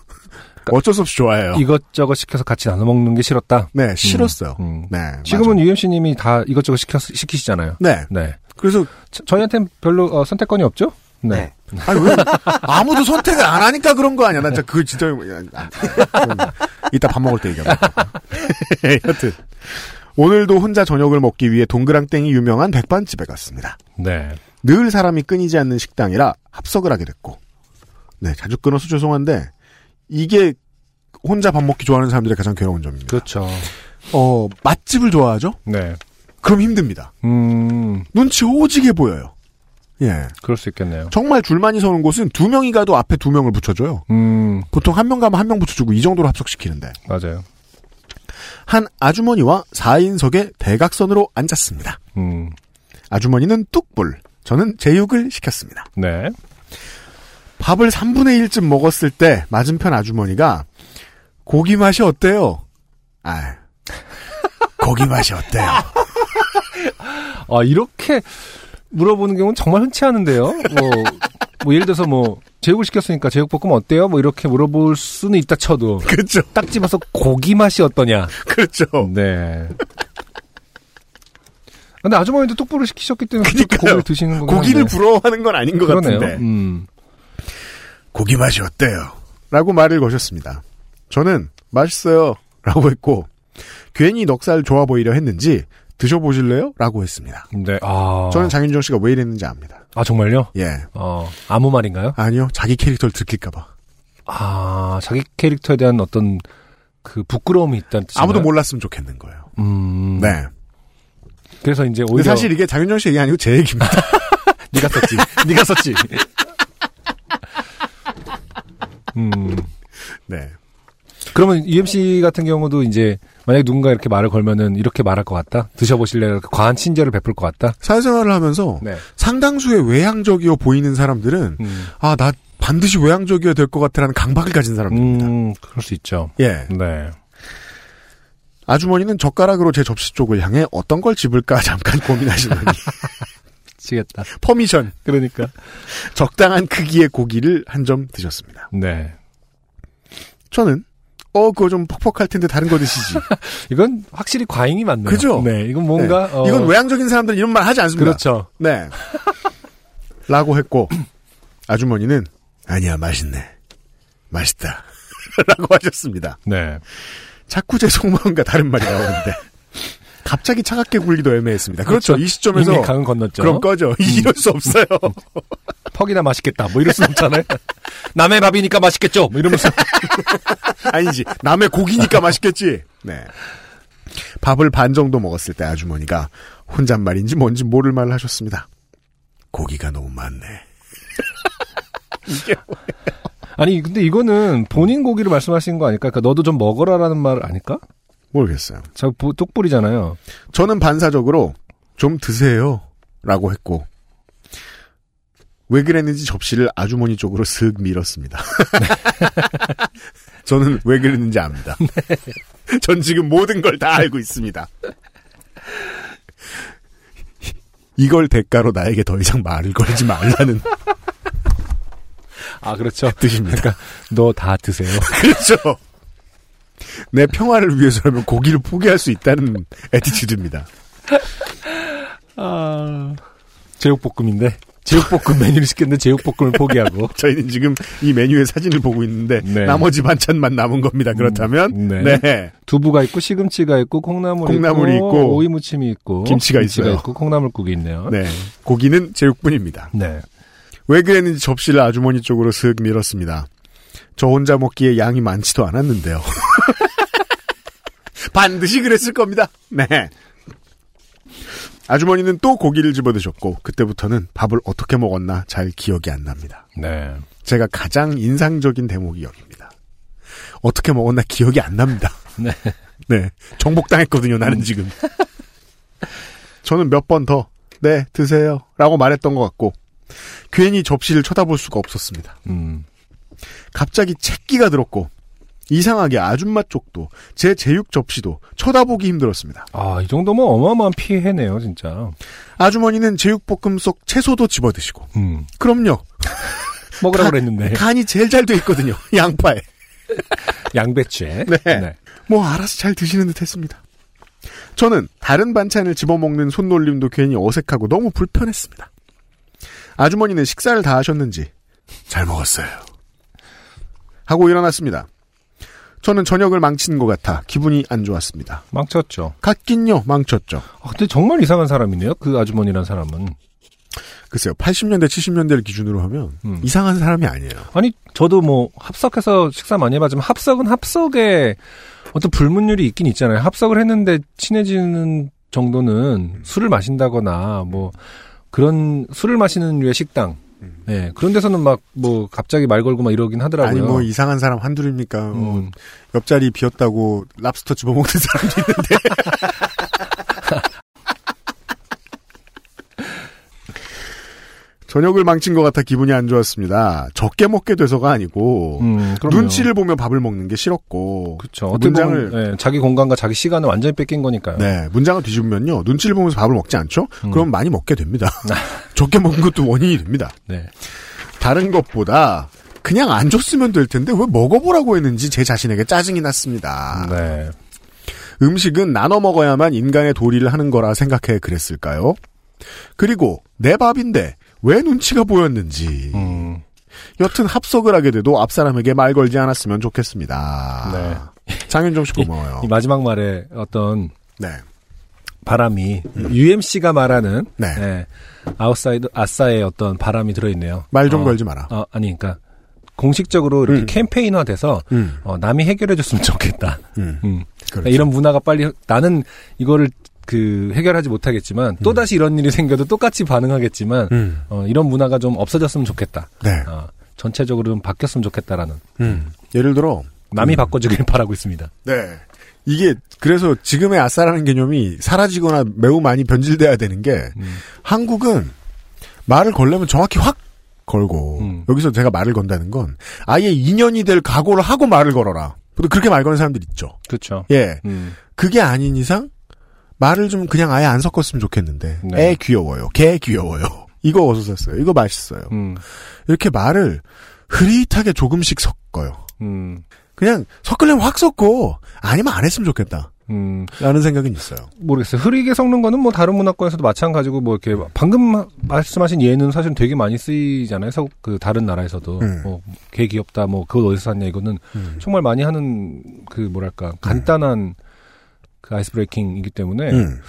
어쩔 수 없이 좋아해요. 이것저것 시켜서 같이 나눠 먹는 게 싫었다. 네, 싫었어요. 음. 네. 지금은 맞아요. UMC님이 다 이것저것 시켜 시키시잖아요. 네. 네. 그래서 저, 저희한테는 별로 어, 선택권이 없죠? 네. 아니 왜 아무도 선택을 안 하니까 그런 거 아니야? 나 진짜 그거 진짜 아, 그건 이따 밥 먹을 때 얘기하자. 여튼 오늘도 혼자 저녁을 먹기 위해 동그랑땡이 유명한 백반집에 갔습니다. 네. 늘 사람이 끊이지 않는 식당이라 합석을 하게 됐고, 네 자주 끊어서 죄송한데 이게 혼자 밥 먹기 좋아하는 사람들의 가장 괴로운 점입니다. 그렇죠. 어 맛집을 좋아하죠? 네. 그럼 힘듭니다. 음, 눈치 오지게 보여요. 예. 그럴 수 있겠네요. 정말 줄만이 서는 곳은 두 명이 가도 앞에 두 명을 붙여줘요. 음, 보통 한 명 가면 한 명 붙여주고 이 정도로 합석시키는데 맞아요. 한 아주머니와 4인석의 대각선으로 앉았습니다. 음, 아주머니는 뚝불, 저는 제육을 시켰습니다. 네. 밥을 3분의 1쯤 먹었을 때 맞은편 아주머니가 고기 맛이 어때요? 아, 고기 맛이 어때요? 아, 이렇게 물어보는 경우는 정말 흔치 않은데요. 뭐, 뭐 예를 들어서 뭐 제육을 시켰으니까 제육볶음 어때요? 뭐 이렇게 물어볼 수는 있다 쳐도 그렇죠. 딱 집어서 고기 맛이 어떠냐. 그렇죠. 네. 근데 아주머니도 똑부를 시키셨기 때문에. 고기를 드시는 거긴 고기를 한데. 부러워하는 건 아닌 것 그러네요. 같은데. 음. 고기 맛이 어때요? 라고 말을 거셨습니다. 저는 맛있어요. 라고 했고 괜히 넉살 좋아 보이려 했는지 드셔보실래요? 라고 했습니다. 네. 아. 저는 장윤정 씨가 왜 이랬는지 압니다. 아 정말요? 예. 어 아무 말인가요? 아니요. 자기 캐릭터를 들킬까봐. 아 자기 캐릭터에 대한 어떤 그 부끄러움이 있다는 뜻인가요? 아무도 몰랐으면 좋겠는 거예요. 음. 네. 그래서 이제 오히려 사실 이게 장윤정 씨 얘기 아니고 제 얘기입니다. 네가 썼지. 네가 썼지. 음. 네. 그러면 UMC 같은 경우도 이제 만약에 누군가 이렇게 말을 걸면은 이렇게 말할 것 같다. 드셔보실래요? 과한 친절을 베풀 것 같다. 사회생활을 하면서 네. 상당수의 외향적이어 보이는 사람들은 음. 아, 나 반드시 외향적이어야 될 것 같다라는 강박을 가진 사람들입니다. 음, 그럴 수 있죠. 예. 네. 아주머니는 젓가락으로 제 접시 쪽을 향해 어떤 걸 집을까 잠깐 고민하시더니 미치겠다. permission 그러니까. 적당한 크기의 고기를 한 점 드셨습니다. 네. 저는 어 그거 좀 퍽퍽할 텐데 다른 거 드시지. 이건 확실히 과잉이 맞네요. 그죠? 네. 이건 뭔가 네. 어, 이건 외향적인 사람들은 이런 말 하지 않습니다. 그렇죠. 네. 라고 했고 아주머니는 아니야 맛있네. 맛있다. 라고 하셨습니다. 네. 자꾸 제 속마음과 다른 말이 나오는데 갑자기 차갑게 굴기도 애매했습니다. 그렇죠. 이 시점에서 이미 강은 건넜죠. 그럼 꺼져. 이럴 수 없어요. 퍽이나 맛있겠다. 뭐 이럴 수 없잖아요. 남의 밥이니까 맛있겠죠. 뭐 이러면서. 아니지. 남의 고기니까 맛있겠지. 네. 밥을 반 정도 먹었을 때 아주머니가 혼잣말인지 뭔지 모를 말을 하셨습니다. 고기가 너무 많네. 아니 근데 이거는 본인 고기를 말씀하신 거 아닐까? 그러니까 너도 좀 먹어라라는 말 아닐까? 모르겠어요. 저 보- 똑불이잖아요. 저는 반사적으로 좀 드세요. 라고 했고 왜 그랬는지 접시를 아주머니 쪽으로 슥 밀었습니다. 저는 왜 그랬는지 압니다. 전 지금 모든 걸 다 알고 있습니다. 이걸 대가로 나에게 더 이상 말을 걸지 말라는 아 그렇죠. 뜻입니다. 그러니까 너 다 드세요. 그렇죠. 내 평화를 위해서라면 고기를 포기할 수 있다는 attitude입니다. 아, 제육볶음인데. 제육볶음 메뉴를 시켰는데 제육볶음을 포기하고. 저희는 지금 이 메뉴의 사진을 보고 있는데 네. 나머지 반찬만 남은 겁니다. 그렇다면 음, 네. 네. 두부가 있고 시금치가 있고 콩나물이 콩나물이 있고, 있고, 오이 무침이 있고 김치가 있어요. 있고 콩나물국이 있네요. 네. 고기는 제육뿐입니다. 네. 왜 그랬는지 접시를 아주머니 쪽으로 슥 밀었습니다. 저 혼자 먹기에 양이 많지도 않았는데요. 반드시 그랬을 겁니다. 네. 아주머니는 또 고기를 집어드셨고 그때부터는 밥을 어떻게 먹었나 잘 기억이 안 납니다. 네. 제가 가장 인상적인 대목이 여기입니다. 어떻게 먹었나 기억이 안 납니다. 네. 네. 정복당했거든요, 나는 지금. 저는 몇 번 더, 네, 드세요. 라고 말했던 것 같고, 괜히 접시를 쳐다볼 수가 없었습니다. 음. 갑자기 채기가 들었고, 이상하게 아줌마 쪽도, 제 제육 접시도 쳐다보기 힘들었습니다. 아, 이 정도면 어마어마한 피해네요, 진짜. 아주머니는 제육볶음 속 채소도 집어 드시고, 음. 그럼요. 먹으라고 간- 그랬는데. 간이 제일 잘 돼 있거든요. 양파에. 양배추에. 네. 뭐 알아서 잘 드시는 듯 했습니다. 저는 다른 반찬을 집어먹는 손놀림도 괜히 어색하고 너무 불편했습니다. 아주머니는 식사를 다 하셨는지 잘 먹었어요. 하고 일어났습니다. 저는 저녁을 망친 것 같아 기분이 안 좋았습니다. 망쳤죠. 같긴요, 망쳤죠. 아, 근데 정말 이상한 사람이네요, 그 아주머니란 사람은. 글쎄요, 80년대, 70년대를 기준으로 하면 음. 이상한 사람이 아니에요. 아니, 저도 뭐, 합석해서 식사 많이 해봤지만, 합석은 합석에 어떤 불문율이 있긴 있잖아요. 합석을 했는데 친해지는 정도는 술을 마신다거나, 뭐, 그런 술을 마시는 류의 식당. 네, 그런 데서는 막, 뭐, 갑자기 말 걸고 막 이러긴 하더라고요. 아니 뭐 이상한 사람 한둘입니까? 어, 음. 옆자리 비었다고 랍스터 집어먹는 사람도 있는데. 저녁을 망친 것 같아 기분이 안 좋았습니다. 적게 먹게 돼서가 아니고 음. 눈치를 보며 밥을 먹는 게 싫었고 그쵸. 어떻게 문장을 보면, 예, 자기 공간과 자기 시간을 완전히 뺏긴 거니까요. 네 문장을 뒤집으면요 눈치를 보면서 밥을 먹지 않죠? 음. 그럼 많이 먹게 됩니다. 적게 먹은 것도 원인이 됩니다. 네. 다른 것보다 그냥 안 줬으면 될 텐데 왜 먹어보라고 했는지 제 자신에게 짜증이 났습니다. 네. 음식은 나눠 먹어야만 인간의 도리를 하는 거라 생각해 그랬을까요? 그리고 내 밥인데 왜 눈치가 보였는지. 음, 여튼 합석을 하게 돼도 앞 사람에게 말 걸지 않았으면 좋겠습니다. 네. 장윤정 씨 고마워요. 이 마지막 말에 어떤 네. 바람이 UMC가 말하는 네. 예, 아웃사이더 아싸의 어떤 바람이 들어있네요. 말좀 어, 걸지 마라. 어, 아니 그러니까 공식적으로 이렇게 음. 캠페인화돼서 음. 어, 남이 해결해줬으면 좋겠다. 음. 음. 그렇죠. 이런 문화가 빨리 나는 이거를 그 해결하지 못하겠지만 또 다시 이런 일이 생겨도 똑같이 반응하겠지만 음. 어, 이런 문화가 좀 없어졌으면 좋겠다. 네. 어, 전체적으로 좀 바뀌었으면 좋겠다라는 음. 예를 들어 남이 음. 바꿔주길 바라고 있습니다. 네. 이게 그래서 지금의 아싸라는 개념이 사라지거나 매우 많이 변질돼야 되는 게 음. 한국은 말을 걸려면 정확히 확 걸고 음. 여기서 제가 말을 건다는 건 아예 인연이 될 각오를 하고 말을 걸어라. 그렇게 말 거는 사람들 있죠. 그렇죠. 예. 음. 그게 아닌 이상 말을 좀 그냥 아예 안 섞었으면 좋겠는데 네. 애 귀여워요. 개 귀여워요. 이거 어서 샀어요. 이거 맛있어요. 음. 이렇게 말을 흐릿하게 조금씩 섞어요. 음. 그냥 섞으려면 확 섞고 아니면 안 했으면 좋겠다. 음. 라는 생각은 있어요. 모르겠어요. 흐리게 섞는 거는 뭐 다른 문화권에서도 마찬가지고 뭐 이렇게 방금 말씀하신 예는 사실 되게 많이 쓰이잖아요. 서- 그 다른 나라에서도 음. 뭐개 귀엽다 뭐 그거 어디서 샀냐 이거는 음. 정말 많이 하는 그 뭐랄까 간단한 그 아이스 브레이킹이기 때문에 음.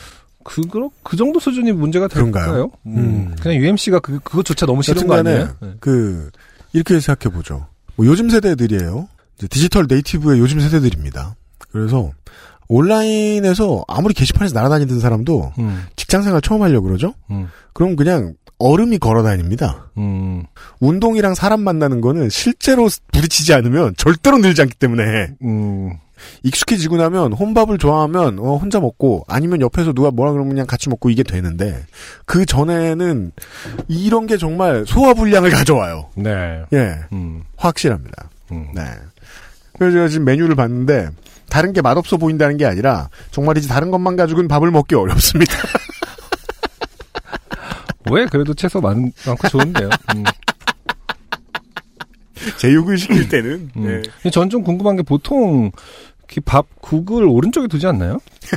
그거 그 정도 수준이 문제가? 될까요? 음. 음. 그냥 UMC가 그 그것조차 너무 싫은 거 아니에요? 네. 그 이렇게 생각해 보죠. 뭐 요즘 세대들이에요. 이제 디지털 네이티브의 요즘 세대들입니다. 그래서 온라인에서 아무리 게시판에서 날아다니던 사람도 음. 직장생활 처음 하려고 그러죠. 음. 그럼 그냥 얼음이 걸어 다닙니다. 음. 운동이랑 사람 만나는 거는 실제로 부딪히지 않으면 절대로 늘지 않기 때문에 음. 익숙해지고 나면 혼밥을 좋아하면 어, 혼자 먹고 아니면 옆에서 누가 뭐라 그러면 그냥 같이 먹고 이게 되는데 그 전에는 이런 게 정말 소화불량을 가져와요. 네. 예, 음. 확실합니다. 음. 네. 그래서 제가 지금 메뉴를 봤는데 다른 게 맛없어 보인다는 게 아니라 정말이지 다른 것만 가지고는 밥을 먹기 어렵습니다. 왜 그래도 채소 많, 많고 좋은데요. 음. 제육을 시킬 때는 음. 네. 근데 전좀 궁금한 게 보통 이렇게 밥 국을 오른쪽에 두지 않나요?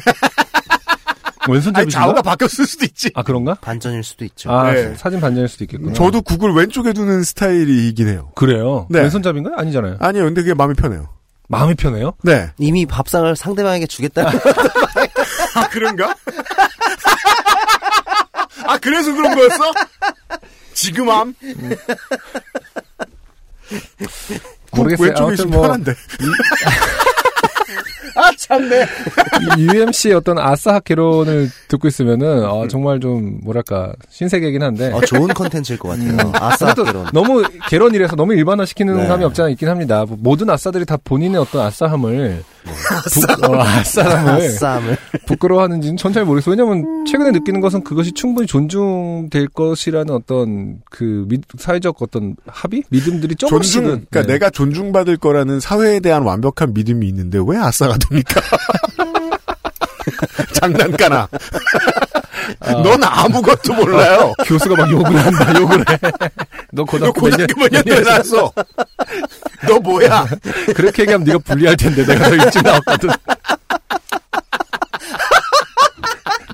아니, 왼손잡이신가? 좌우가 바뀌었을 수도 있지. 아 그런가? 반전일 수도 있죠. 아 네. 사진 반전일 수도 있겠구나. 저도 구글 왼쪽에 두는 스타일이긴 해요. 그래요. 네. 왼손잡인가요? 아니잖아요. 아니요, 근데 그게 마음이 편해요. 마음이 편해요? 네. 이미 밥상을 상대방에게 주겠다. 아, 그런가? 아, 그래서 그런 거였어? 지금 함? 모르겠어요. 왼쪽이 뭐 편한데. 아, 참네. UMC의 어떤 아싸 개론을 듣고 있으면은 음. 어, 정말 좀 뭐랄까 신세계긴 한데 어, 좋은 컨텐츠일 것 같아요. 음. 아싸 개론. 너무 개론이라서 너무 일반화 시키는 네. 감이 없지 않아 있긴 합니다. 뭐 모든 아싸들이 다 본인의 어떤 아싸함을 부, 어, 아싸함을 아싸함을. 부끄러워하는지는 전잘 모르겠어요. 왜냐면 최근에 느끼는 것은 그것이 충분히 존중될 것이라는 어떤 그 미- 사회적 어떤 합의 믿음들이 존중, 조금씩은 그러니까 네. 내가 존중받을 거라는 사회에 대한 완벽한 믿음이 있는데 왜 아싸가 됩니까? 장난까나. 넌 아무것도 몰라요. 교수가 막 욕을 한다, 욕을 해. 너너 고등학교 몇 년, 고등학교 몇 년도에 나왔어? 너 뭐야? 그렇게 얘기하면 네가 불리할 텐데 내가 더 일찍 나왔거든.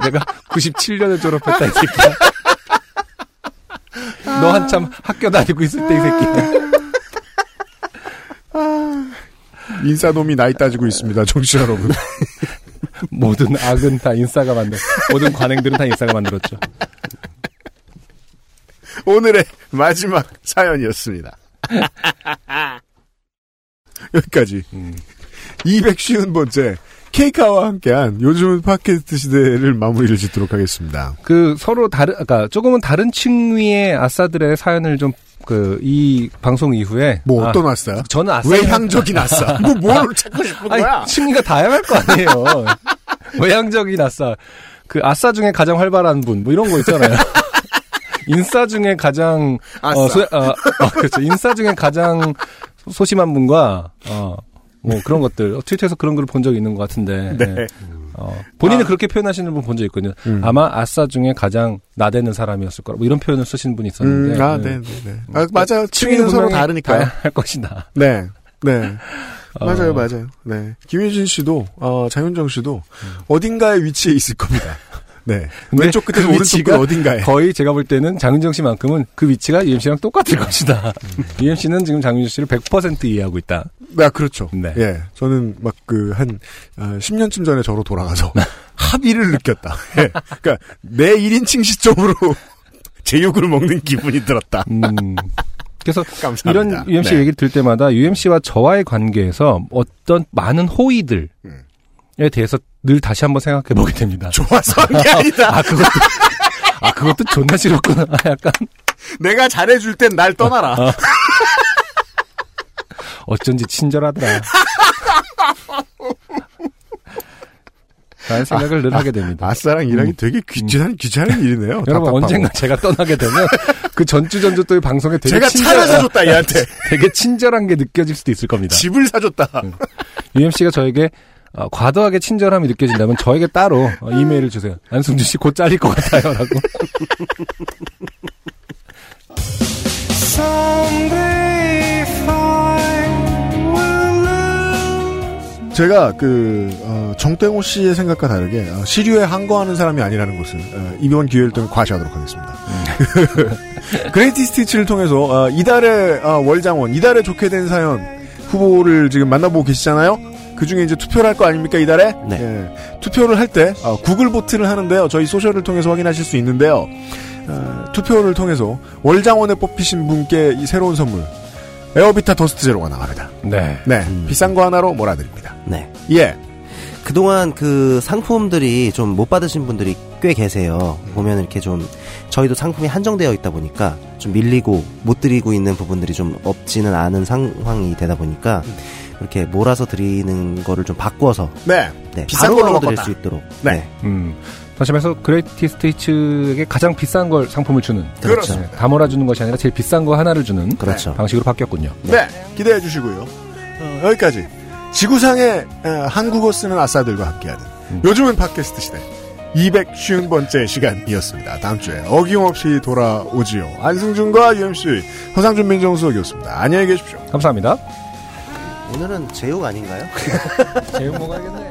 내가 97년에 졸업했다 이 새끼야. 너 한참 학교 다니고 있을 때 이 새끼야. 인사놈이 나이 따지고 있습니다, 정치 여러분. 모든 악은 다 인싸가 만들, 모든 관행들은 다 인싸가 만들었죠. 오늘의 마지막 사연이었습니다. 여기까지. 음. 250번째 케이카와 함께한 요즘 팟캐스트 시대를 마무리를 짓도록 하겠습니다. 그 서로 다른, 아까 조금은 다른 층위의 아싸들의 사연을 좀 그 이 방송 이후에 뭐 아, 어떤 아싸요? 저는 아싸 외향적인 아싸. 뭐뭘 찾고 싶은 아니, 거야? 층위가 다양할 거 아니에요. 외향적인 아싸. 그 아싸 중에 가장 활발한 분, 뭐 이런 거 있잖아요. 인싸 중에 가장, 아싸. 어, 소, 어, 어, 그렇죠. 인싸 중에 가장 소심한 분과, 어, 뭐 그런 것들. 트위터에서 그런 글을 본 적이 있는 것 같은데. 네. 어, 본인은 아. 그렇게 표현하시는 분 본 적 있거든요. 음. 아마 아싸 중에 가장 나대는 사람이었을 거라. 뭐 이런 표현을 쓰신 분이 있었는데. 음, 아, 네, 네, 네. 아, 맞아요. 층위는 서로 분명히 다르니까요. 할 것이다. 네. 네. 어, 맞아요, 맞아요. 네. 김유진 씨도, 어, 장윤정 씨도 어딘가에 위치해 있을 겁니다. 네. 왼쪽 끝에서 그 오른쪽 끝 어딘가에. 거의 제가 볼 때는 장윤정 씨만큼은 그 위치가 UMC랑 똑같을 것이다. UMC는 지금 장윤정 씨를 100% 이해하고 있다. 네, 그렇죠. 네. 예. 저는 막 그, 한, 어, 10년쯤 전에 저로 돌아가서 합의를 느꼈다. 예. 그니까, 내 1인칭 시점으로 제육을 먹는 기분이 들었다. 음. 그래서 감사합니다. 이런 UMC 네. 얘기를 들을 때마다 UMC와 저와의 관계에서 어떤 많은 호의들에 음. 대해서 늘 다시 한번 생각해 보게 됩니다. 좋아서 한 게 아니다. 아, 그것도, 아, 그것도 존나 싫었구나. 약간, 내가 잘해줄 땐 날 떠나라. 어. 어 쩐지 친절하더라. 라는 생각을 늘 하게 됩니다. 아싸랑 일하기 음. 되게 귀찮은, 귀찮은 일이네요. 여러분. 언젠가 제가 떠나게 되면 그 전주 전주 또이 방송에 되게 제가 친절, 차를 사줬다, 얘한테. 되게 친절한 게 느껴질 수도 있을 겁니다. 집을 사줬다. UMC가 저에게 어, 과도하게 친절함이 느껴진다면 저에게 따로 어, 이메일을 주세요. 안승준 씨 곧 잘릴 것 같아요 라고. 제가 그 어, 정땡호 씨의 생각과 다르게 어, 시류에 항거하는 사람이 아니라는 것을 어, 이번 기회를 통해 과시하도록 하겠습니다. 그레이티 스티치를 통해서 어, 이달의 어, 월장원, 이달에 좋게 된 사연 후보를 지금 만나보고 계시잖아요. 그 중에 이제 투표를 할 거 아닙니까 이달에? 네. 예, 투표를 할 때 Google vote를 하는데요. 저희 social을 통해서 확인하실 수 있는데요. 어, 투표를 통해서 월장원에 뽑히신 분께 이 새로운 선물 에어비타 더스트 제로가 나갑니다. 네. 네, 비싼 거 하나로 몰아드립니다. 네. 예. 그동안 그 상품들이 좀 못 받으신 분들이 꽤 계세요. 보면 이렇게 좀 저희도 상품이 한정되어 있다 보니까 좀 밀리고 못 드리고 있는 부분들이 좀 없지는 않은 상황이 되다 보니까 이렇게 몰아서 드리는 거를 좀 바꿔서 네. 네, 비싼 바로 걸로 드릴. 수 있도록 네. 음. 다시 말해서 그레이티 스테이츠에게 가장 비싼 걸 상품을 주는 그렇죠. 네, 다 몰아주는 것이 아니라 제일 비싼 거 하나를 주는 그렇죠. 방식으로 바뀌었군요. 네. 기대해 주시고요. 어, 여기까지. 지구상의 어, 한국어 쓰는 아싸들과 함께하는 음. 요즘은 팟캐스트 시대 250번째 시간이었습니다. 다음 주에 어김없이 돌아오지요. 안승준과 UMC 허상준 민정수석이었습니다. 안녕히 계십시오. 감사합니다. 오늘은 제육 아닌가요? 제육 먹어야겠네.